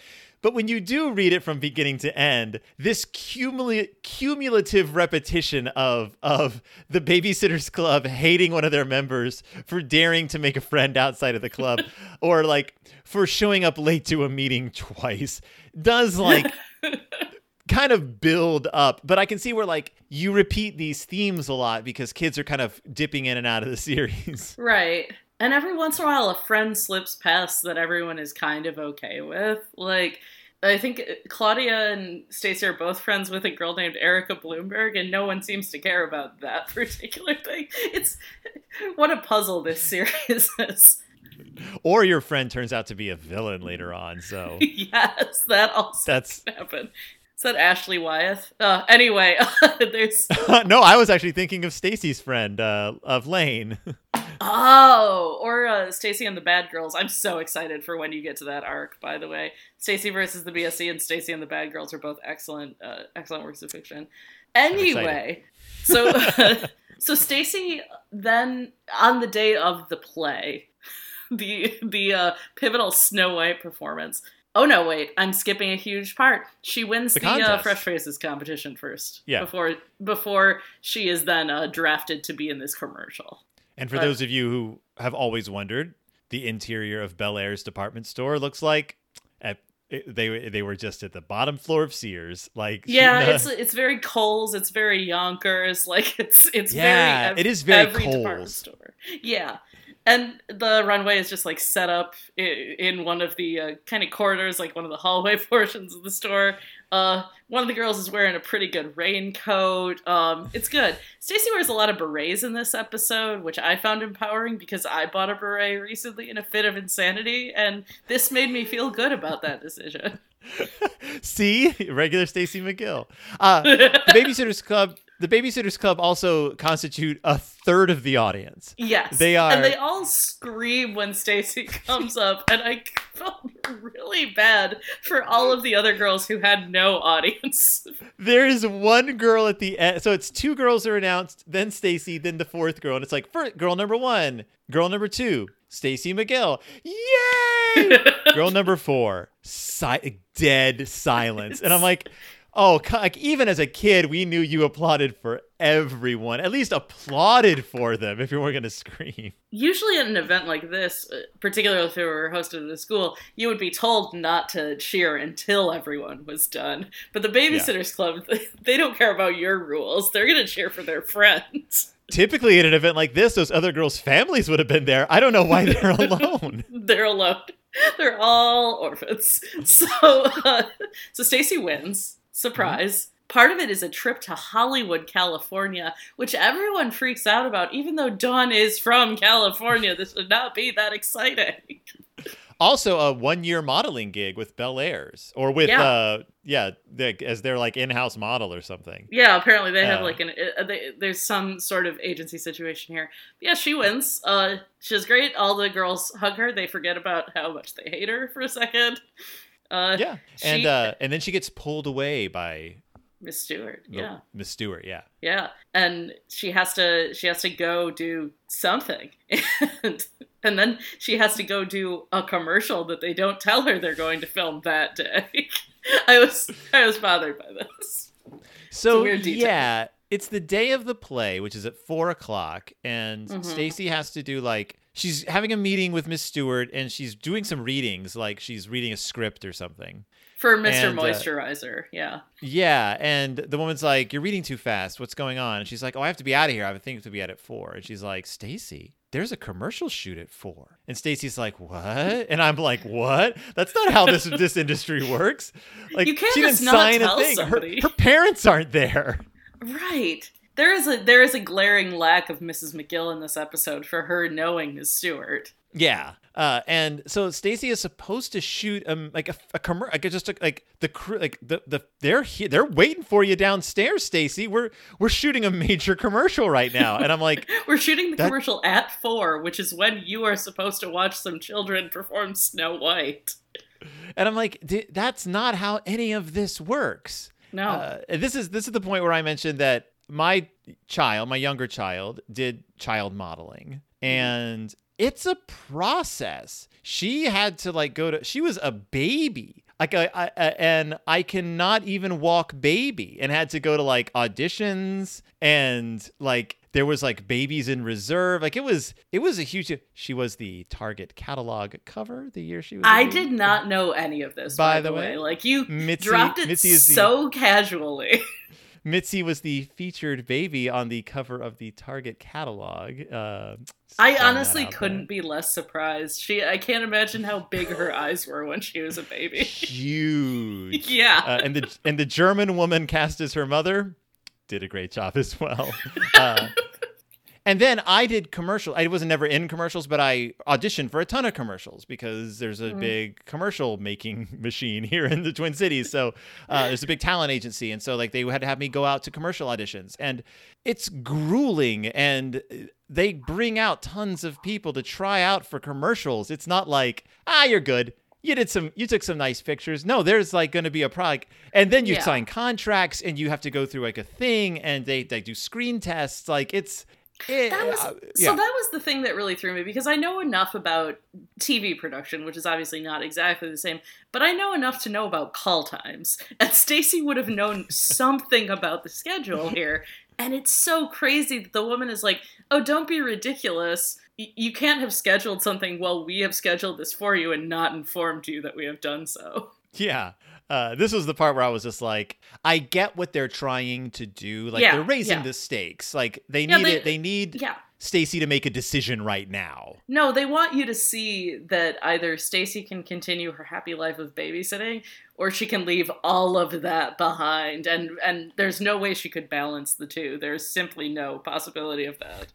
But when you do read it from beginning to end, this cumuli- cumulative repetition of of the babysitters club hating one of their members for daring to make a friend outside of the club, or like for showing up late to a meeting twice, does like kind of build up. But I can see where like you repeat these themes a lot because kids are kind of dipping in and out of the series. right and every once in a while a friend slips past that everyone is kind of okay with like I think Claudia and Stacey are both friends with a girl named Erica Blumberg, and no one seems to care about that particular thing. It's what a puzzle this series is. or your friend turns out to be a villain later on. So yes, that also that's happened. Is that Ashley Wyeth? Uh, anyway, there's no, I was actually thinking of Stacey's friend, uh, of Laine. oh, or uh, Stacey and the Bad Girls. I'm so excited for when you get to that arc. By the way, Stacey versus the BSC and Stacey and the Bad Girls are both excellent, uh, excellent works of fiction. Anyway, so so Stacey then on the day of the play, the the uh, pivotal Snow White performance. Oh no, wait! I'm skipping a huge part. She wins The the, uh. Fresh Faces competition first. Yeah. Before before she is then uh, drafted to be in this commercial. And for Uh, those of you who have always wondered, the interior of Bellair's department store looks like at, they they were just at the bottom floor of Sears. Like Yeah, it's it's very Kohl's. It's very Yonkers. Like it's it's Yeah, very ev- it is very every department store. Yeah, and the runway is just like set up in one of the uh, kind of corridors, like one of the hallway portions of the store. Uh, one of the girls is wearing a pretty good raincoat. Um, it's good. Stacey wears a lot of berets in this episode, which I found empowering because I bought a beret recently in a fit of insanity, and this made me feel good about that decision. See, regular Stacey McGill. Uh, the Babysitters Club. The Babysitters Club also constitute a third of the audience. Yes, They are- and they all scream when Stacey comes up, and I felt really bad for all of the other girls who had no audience. There is one girl at the end. So it's two girls are announced, then Stacey, then the fourth girl, and it's like first, girl number one, girl number two, Stacey McGill. Yay! girl number four, si- dead silence, and I'm like. Oh, like even as a kid, we knew you applauded for everyone. At least applauded for them if you weren't going to scream. Usually, at an event like this, uh, particularly if it were hosted at a school, you would be told not to cheer until everyone was done. But the Babysitters Club, they don't care about your rules. They're going to cheer for their friends. Typically, at an event like this, those other girls' families would have been there. I don't know why they're alone. They're alone. They're all orphans. So, uh, so Stacey wins. Surprise. Part of it is a trip to Hollywood, California, which everyone freaks out about, even though Dawn is from California. This would not be that exciting. Also, a one-year modeling gig with Bellairs, or with Yeah. uh, yeah, they, as their like in-house model or something. Yeah, apparently they have Uh. like an uh, they, there's some sort of agency situation here. Yeah, she wins. Uh, she's great. All the girls hug her. They forget about how much they hate her for a second. Uh, Yeah, she- and uh, and then she gets pulled away by Miss Stewart. Yeah. Miss Stewart. Yeah, Yeah, and she has to she has to go do something, and and then she has to go do a commercial that they don't tell her they're going to film that day. I was I was bothered by this. so yeah, it's the day of the play, which is at four o'clock, and Mhm. Stacey has to do like she's having a meeting with Miss Stewart, and she's doing some readings, like she's reading a script or something. For Mr. And, uh, Moisturizer, yeah. Yeah, and the woman's like, "You're reading too fast. What's going on?" And she's like, "Oh, I have to be out of here. I have a thing to be at at 4. And she's like, "Stacey, there's a commercial shoot at 4. And Stacey's like, "What?" And I'm like, "What? That's not how this this industry works. Like, You can't she just didn't not sign tell a thing. Her, her parents aren't there." Right. There is a there is a glaring lack of Mrs. McGill in this episode for her knowing Miss Stewart. Yeah. Uh, and so Stacey is supposed to shoot um like a, a commercial like just a, like the crew like the the they're here they're waiting for you downstairs Stacey we're we're shooting a major commercial right now and I'm like We're shooting the That- commercial at four, which is when you are supposed to watch some children perform Snow White. And I'm like, "D- that's not how any of this works. No. Uh, this is this is the point where I mentioned that my child, my younger child, did child modeling, and it's a process. She had to like go to. She was a baby. Like I, I, and I cannot even walk baby, and had to go to like auditions, and like there was like babies in reserve. Like it was, it was a huge. She was the Target catalog cover the year she was. I did not know any of this. By, By the way, way, like you Mitzi- dropped it Mitzi is the- so casually. Mitzi was the featured baby on the cover of the Target catalog. Uh, I honestly couldn't be less surprised. She, I can't imagine how big her eyes were when she was a baby. Huge. yeah. Uh, and the and the German woman cast as her mother did a great job as well. Uh, And then I did commercial. I wasn't never in commercials, but I auditioned for a ton of commercials because there's a Mm. big commercial making machine here in the Twin Cities. So uh, there's a big talent agency, and so like they had to have me go out to commercial auditions, and it's grueling. And they bring out tons of people to try out for commercials. It's not like ah, you're good. You did some. You took some nice pictures. No, there's like going to be a product, and then you Yeah. sign contracts, and you have to go through like a thing, and they they do screen tests. Like it's. It, That was uh, so that was the thing that really threw me because I know enough about TV production, which is obviously not exactly the same, but I know enough to know about call times. And Stacey would have known something about the schedule here. And it's so crazy that the woman is like, "Oh, don't be ridiculous. Y- You can't have scheduled something while we have scheduled this for you and not informed you that we have done so." Yeah. Uh, this was the part where I was just like, I get what they're trying to do. Like Yeah, they're raising yeah. the stakes. Like they Yeah, need they- it. They need Yeah. Stacey to make a decision right now. No, they want you to see that either Stacey can continue her happy life of babysitting or she can leave all of that behind and and there's no way she could balance the two. There's simply no possibility of that.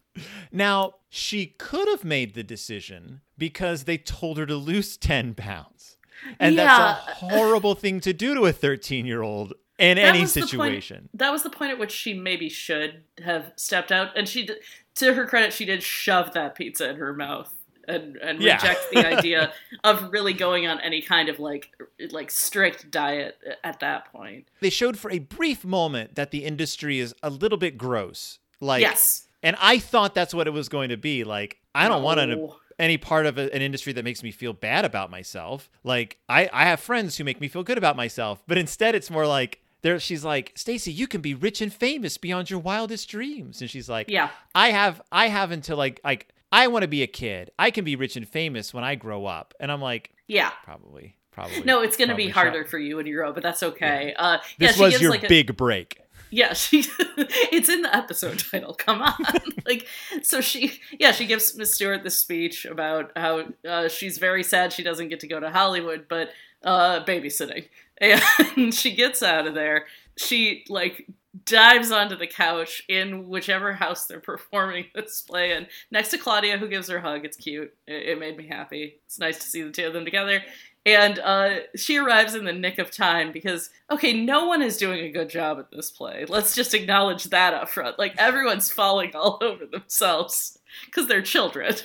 Now she could have made the decision because they told her to lose ten pounds, and Yeah. that's a horrible thing to do to a thirteen-year-old in That any the point- situation. That was the point at which she maybe should have stepped out and she to her credit she did shove that pizza in her mouth and and Yeah. reject the idea of really going on any kind of like like strict diet at that point. They showed for a brief moment that the industry is a little bit gross. Like yes. And I thought that's what it was going to be. Like, I don't want to No. Any part of a, an industry that makes me feel bad about myself. Like, I, I have friends who make me feel good about myself, but instead it's more like there. She's like, Stacey, you can be rich and famous beyond your wildest dreams, and she's like, Yeah. I have, I have until like, like I want to be a kid. I can be rich and famous when I grow up, and I'm like, Yeah. probably, probably. No, it's going to be harder shut- for you when you grow, but that's okay. Uh, yeah, This she was your like, a- big break. Yeah, she. it's in the episode title. Come on, like so she. Yeah, she gives Miss Stewart this speech about how uh, she's very sad she doesn't get to go to Hollywood, but uh, babysitting, and she gets out of there. She like dives onto the couch in whichever house they're performing this play in, next to Claudia, who gives her a hug. It's cute. It, it made me happy. It's nice to see the two of them together. And uh, she arrives in the nick of time because, okay, no one is doing a good job at this play. Let's just acknowledge that up front. Like, everyone's falling all over themselves because they're children.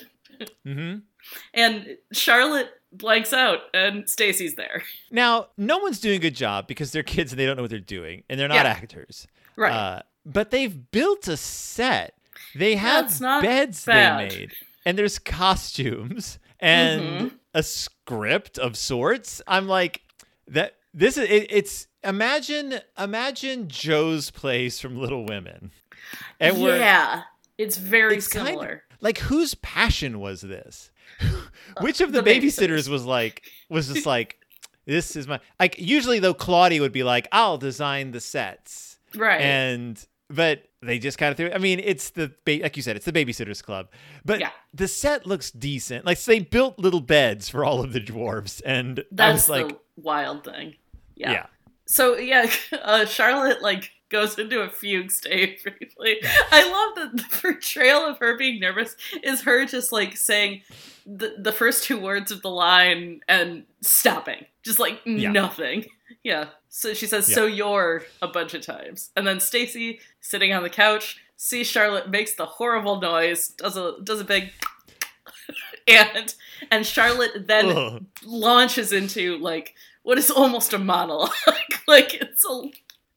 hmm And Charlotte blanks out, and Stacy's there. Now, no one's doing a good job because they're kids and they don't know what they're doing, and they're not Yeah. actors. Right. Uh, but they've built a set. They have beds bad. they made, and there's costumes and Mhm. A script of sorts. I'm like, that. This is it, it's imagine imagine Jo's place from Little Women, and yeah, it's very it's kind of- similar. like whose passion was this? Which of the, the babysitters babysitters. was like was just like this is my like usually though Claudia would be like I'll design the sets right. and but they just kind of threw I mean it's the ba- like you said it's the babysitters club but Yeah. the set looks decent like so they built little beds for all of the dwarves and That's like the wild thing. yeah. Yeah. So yeah, uh, Charlotte like goes into a fugue state briefly. I love that the portrayal of her being nervous is her just like saying the the first two words of the line and stopping, just like Yeah. nothing. Yeah. So she says, Yeah. "So you're" a bunch of times, and then Stacey sitting on the couch sees Charlotte makes the horrible noise, does a does a big. And and Charlotte then Ugh. launches into like what is almost a monologue. like it's a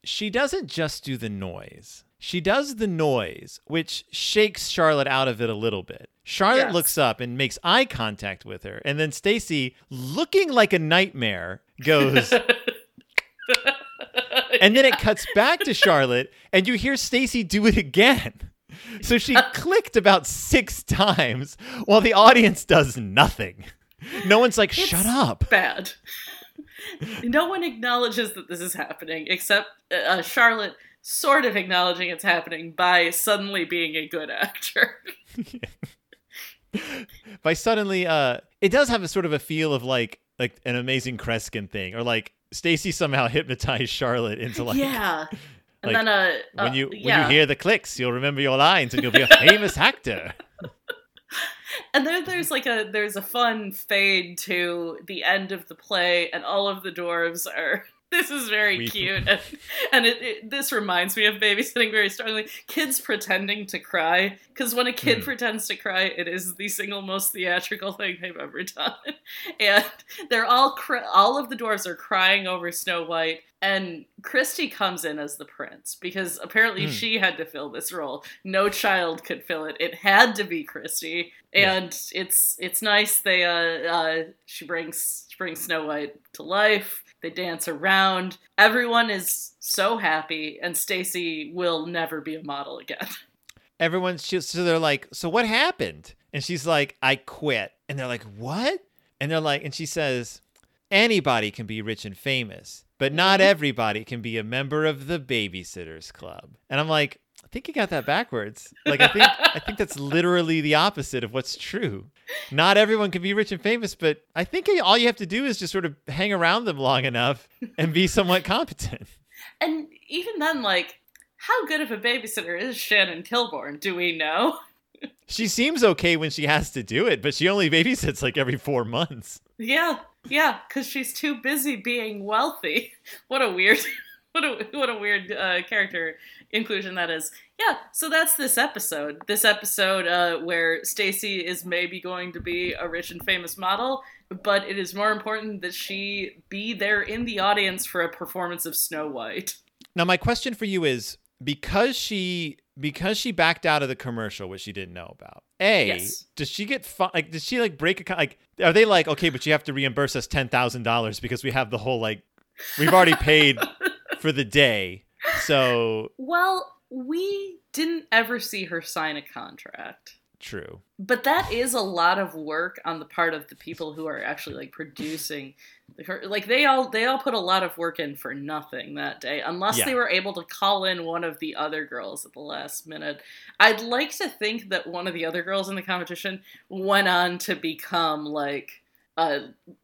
she doesn't just do the noise. She does the noise, which shakes Charlotte out of it a little bit. Charlotte Yes. looks up and makes eye contact with her, and then Stacey, looking like a nightmare, goes, and then it cuts back to Charlotte, and you hear Stacey do it again. So she clicked about six times while the audience does nothing. No one's like, shut It's up. bad. no one acknowledges that this is happening except uh, Charlotte sort of acknowledging it's happening by suddenly being a good actor. by suddenly uh it does have a sort of a feel of like like an amazing Kreskin thing or like Stacey somehow hypnotized Charlotte into like yeah. And Like, then uh, uh when you yeah. when you hear the clicks, you'll remember your lines and you'll be a famous actor. And then there's like a there's a fun fade to the end of the play, and all of the dwarves are. This is very We- cute, and, and it, it, this reminds me of babysitting very strongly. Kids pretending to cry, because when a kid Hmm. pretends to cry, it is the single most theatrical thing they've ever done. And they're all cr- all of the dwarves are crying over Snow White, and Kristy comes in as the prince because apparently Hmm. she had to fill this role. No child could fill it. It had to be Kristy, Yeah. and it's it's nice. They uh, uh she brings she brings Snow White to life. They dance around. Everyone is so happy, and Stacey will never be a model again. Everyone's just so they're like, so what happened? And she's like, I quit. And they're like, what? And they're like, and she says, anybody can be rich and famous, but not Mhm. everybody can be a member of the Babysitters Club. And I'm like, I think you got that backwards. Like I think I think that's literally the opposite of what's true. Not everyone can be rich and famous, but I think all you have to do is just sort of hang around them long enough and be somewhat competent. And even then, like, how good of a babysitter is Shannon Kilbourne? Do we know? She seems okay when she has to do it, but she only babysits like every four months. Yeah, yeah, because she's too busy being wealthy. What a weird, what a what a weird uh, character inclusion that is. Yeah, so that's this episode. This episode uh, where Stacey is maybe going to be a rich and famous model, but it is more important that she be there in the audience for a performance of Snow White. Now, my question for you is because she because she backed out of the commercial, which she didn't know about. A, Yes. does she get like? Does she like break a like? Are they like okay, but you have to reimburse us ten thousand dollars because we have the whole like we've already paid for the day. So Well, we didn't ever see her sign a contract. true. But that is a lot of work on the part of the people who are actually like producing her like they all they all put a lot of work in for nothing that day unless Yeah. they were able to call in one of the other girls at the last minute. I'd like to think that one of the other girls in the competition went on to become like uh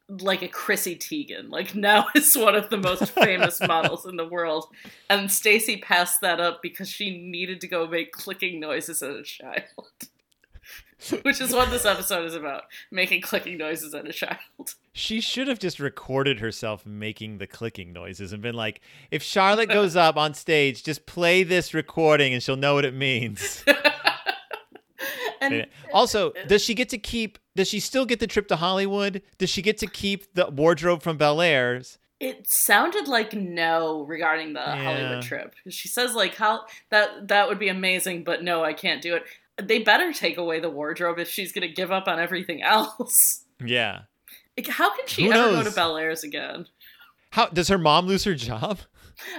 like a Chrissy Teigen. Like now is one of the most famous models in the world. And Stacey passed that up because she needed to go make clicking noises as a child. Which is what this episode is about making clicking noises at a child. She should have just recorded herself making the clicking noises and been like, if Charlotte goes up on stage, just play this recording and she'll know what it means. And also, does she get to keep? Does she still get the trip to Hollywood? Does she get to keep the wardrobe from Bellair's? it sounded like no regarding the Yeah. Hollywood trip. She says like how that that would be amazing, but no, I can't do it. They better take away the wardrobe if she's gonna give up on everything else. Yeah. Like, how can she Who ever go to Bellair's again? How does her mom lose her job?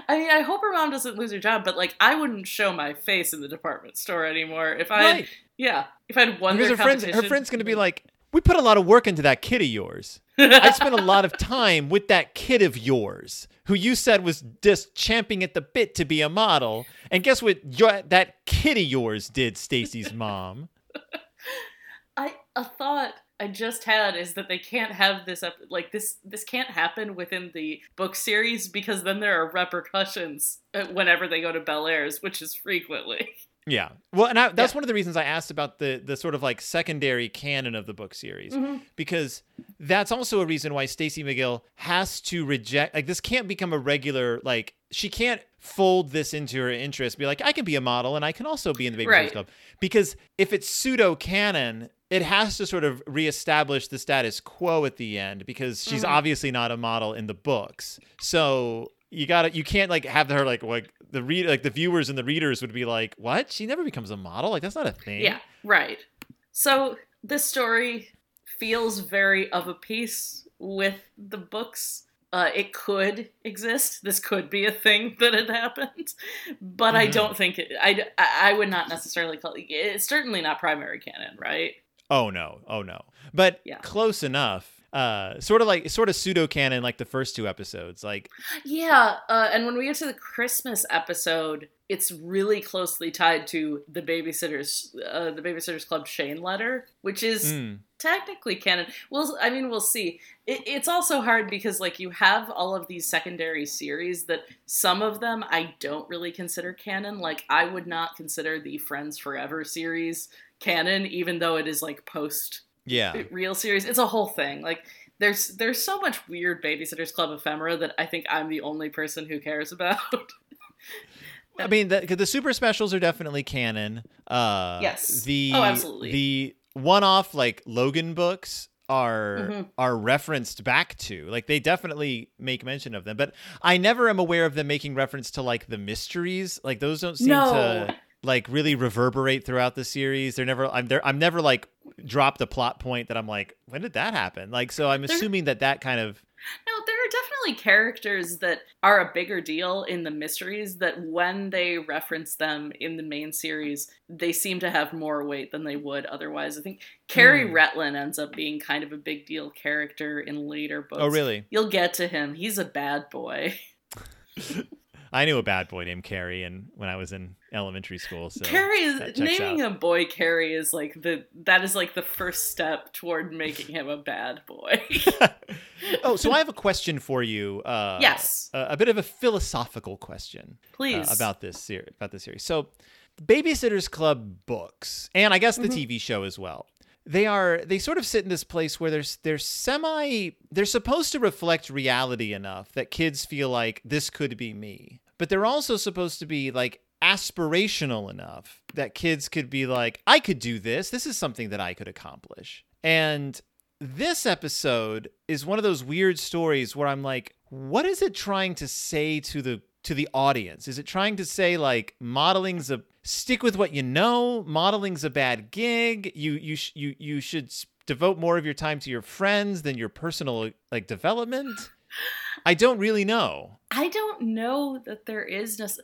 I mean, I hope her mom doesn't lose her job, but like, I wouldn't show my face in the department store anymore if I, Right. Yeah, if I'd won Because her friends, her friend's gonna be like, "We put a lot of work into that kid of yours. I spent a lot of time with that kid of yours, who you said was just champing at the bit to be a model. And guess what? Your, that kid of yours did, Stacey's mom. I a thought I just had is that they can't have this up like this. This can't happen within the book series because then there are repercussions uh, whenever they go to Bellair's, which is frequently. Yeah. Well, and I, that's Yeah. one of the reasons I asked about the the sort of like secondary canon of the book series because that's also a reason why Stacey McGill has to reject like this can't become a regular like she can't fold this into her interest be like I can be a model and I can also be in the Baby Right. Club because if it's pseudo canon it has to sort of reestablish the status quo at the end because she's Mhm. obviously not a model in the books so you gotta you can't like have her like like the read like the viewers and the readers would be like what she never becomes a model like that's not a thing Yeah, right. So this story feels very of a piece with the books. Uh, it could exist. This could be a thing that had happened, but I Mhm. don't think it. I, I I would not necessarily call it. It's certainly not primary canon, right? Oh no, oh no. But Yeah. close enough. Uh, sort of like sort of pseudo canon, like the first two episodes. Like, yeah, uh, and when we get to the Christmas episode, it's really closely tied to the babysitters, uh, the Babysitters Club Chain letter, which is mm, technically canon. Well, I mean, we'll see. It, it's also hard because like you have all of these secondary series that some of them I don't really consider canon. Like I would not consider the Friends Forever series canon, even though it is like post yeah, real series. It's a whole thing. Like there's there's so much weird Babysitters Club ephemera that I think I'm the only person who cares about. I mean, the, the super specials are definitely canon. Uh, Yes. The Oh, absolutely. The one-off like Logan books are Mhm. are referenced back to. Like they definitely make mention of them, but I never am aware of them making reference to like the mysteries. Like those don't seem No. to like really reverberate throughout the series. They're never. I'm there. I'm never like dropped a plot point that I'm like, when did that happen? Like, so I'm assuming that that kind of No, there are definitely characters that are a bigger deal in the mysteries that when they reference them in the main series, they seem to have more weight than they would otherwise. I think Cary Hmm. Retlin ends up being kind of a big deal character in later books. oh really? You'll get to him. He's a bad boy. I knew a bad boy named Carrie, and when I was in elementary school, so Carrie is naming a boy Carrie is like the that is like the first step toward making him a bad boy. oh, so I have a question for you. Uh, yes, a, a bit of a philosophical question uh, please. about this series. About this series. So, Babysitters Club books, and I guess the Mhm. TV show as well. They are they sort of sit in this place where there's they're semi they're supposed to reflect reality enough that kids feel like this could be me, but they're also supposed to be like aspirational enough that kids could be like I could do this. This is something that I could accomplish. And this episode is one of those weird stories where I'm like, what is it trying to say to the to the audience? Is it trying to say like modeling's a stick with what you know, modeling's a bad gig, you you sh- you you should devote more of your time to your friends than your personal like development? I don't really know. I don't know that there is necess-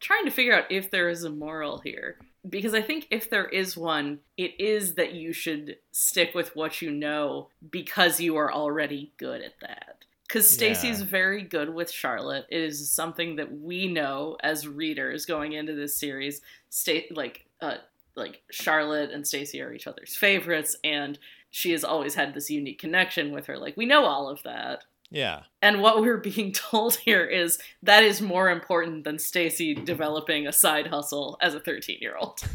trying to figure out if there is a moral here because I think if there is one, it is that you should stick with what you know because you are already good at that. Because Stacey's Yeah. very good with Charlotte. It is something that we know as readers going into this series. State like uh like Charlotte and Stacey are each other's favorites, and she has always had this unique connection with her. Like we know all of that. Yeah. And what we're being told here is that is more important than Stacey developing a side hustle as a 13 year old.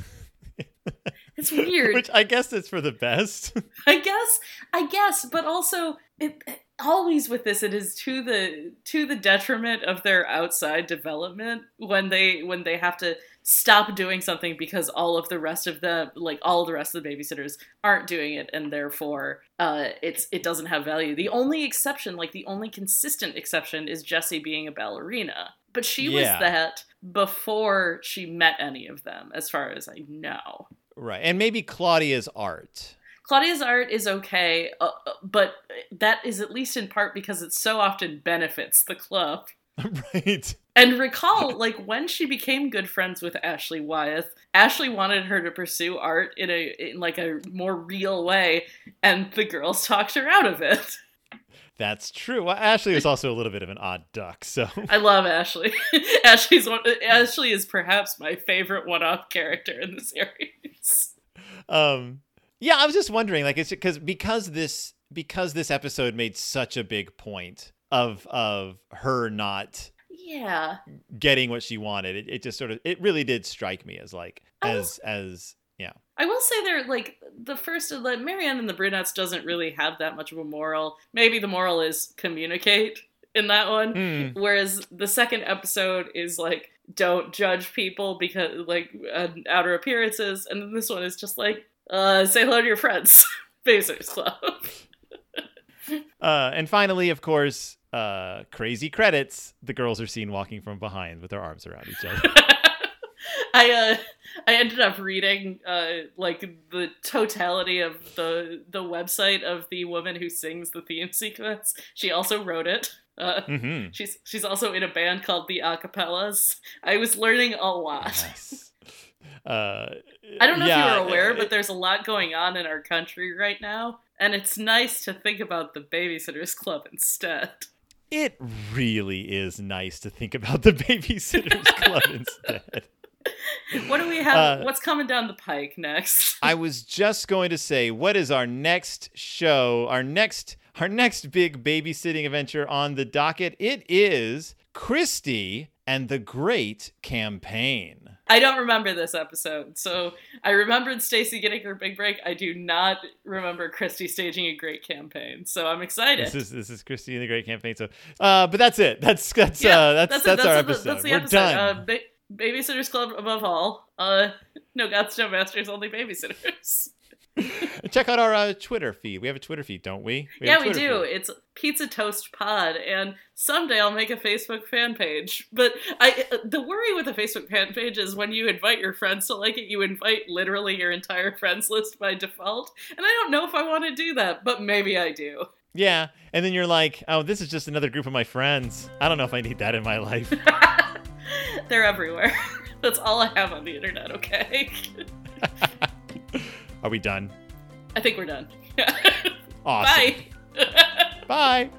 It's weird. Which I guess is for the best. I guess, I guess, but also it always with this it is to the to the detriment of their outside development when they when they have to stop doing something because all of the rest of the like all the rest of the babysitters aren't doing it and therefore uh it's it doesn't have value. The only exception, like the only consistent exception is Jessi being a ballerina. But she was that before she met any of them as far as I know. right. And maybe Claudia's art. Claudia's art is okay, uh, uh, but that is at least in part because it so often benefits the club. right. And recall, like when she became good friends with Ashley Wyeth, Ashley wanted her to pursue art in a in like a more real way, and the girls talked her out of it. That's true. Well, Ashley was also a little bit of an odd duck, so I love Ashley. Ashley's one. Ashley is perhaps my favorite one-off character in the series. um yeah, I was just wondering like it's because because this because this episode made such a big point of of her not Yeah, getting what she wanted. It, it just sort of it really did strike me as like as as yeah. I will say they're like the first of the Mary Anne and the Brunettes doesn't really have that much of a moral. Maybe the moral is communicate in that one. Hmm. Whereas the second episode is like don't judge people because like uh, outer appearances, and then this one is just like uh, say hello to your friends. Basers Club. Uh, and finally, of course, uh, crazy credits. The girls are seen walking from behind with their arms around each other. I uh I ended up reading uh like the totality of the the website of the woman who sings the theme sequence. She also wrote it. Uh, hmm she's she's also in a band called the Acapellas. I was learning a lot. Yes. Uh, I don't know yeah, if you were aware, it- but there's a lot going on in our country right now, and it's nice to think about the Babysitters Club instead. It really is nice to think about the Babysitters Club instead. What do we have? Uh, What's coming down the pike next? I was just going to say, what is our next show? Our next our next big babysitting adventure on the docket? It is Kristy and the Great Campaign. I don't remember this episode, so I remembered Stacey getting her big break. I do not remember Kristy staging a great campaign, so I'm excited. This is this is Kristy and the Great Campaign. So, uh, but that's it. That's that's Yeah, uh, that's it. that's, our the- episode. That's the We're episode. done. Uh, ba- Babysitters Club above all. Uh, no gods, no masters, only babysitters. Check out our uh, Twitter feed. We have a Twitter feed, don't we? have yeah, we do. feed. It's Pizza Toast Pod, and someday I'll make a Facebook fan page. But I, the worry with a Facebook fan page is when you invite your friends to like it, you invite literally your entire friends list by default, and I don't know if I want to do that, but maybe I do. Yeah, and then you're like, oh, this is just another group of my friends. I don't know if I need that in my life. They're everywhere. That's all I have on the internet. Okay. Are we done? I think we're done. Awesome. Bye. Bye.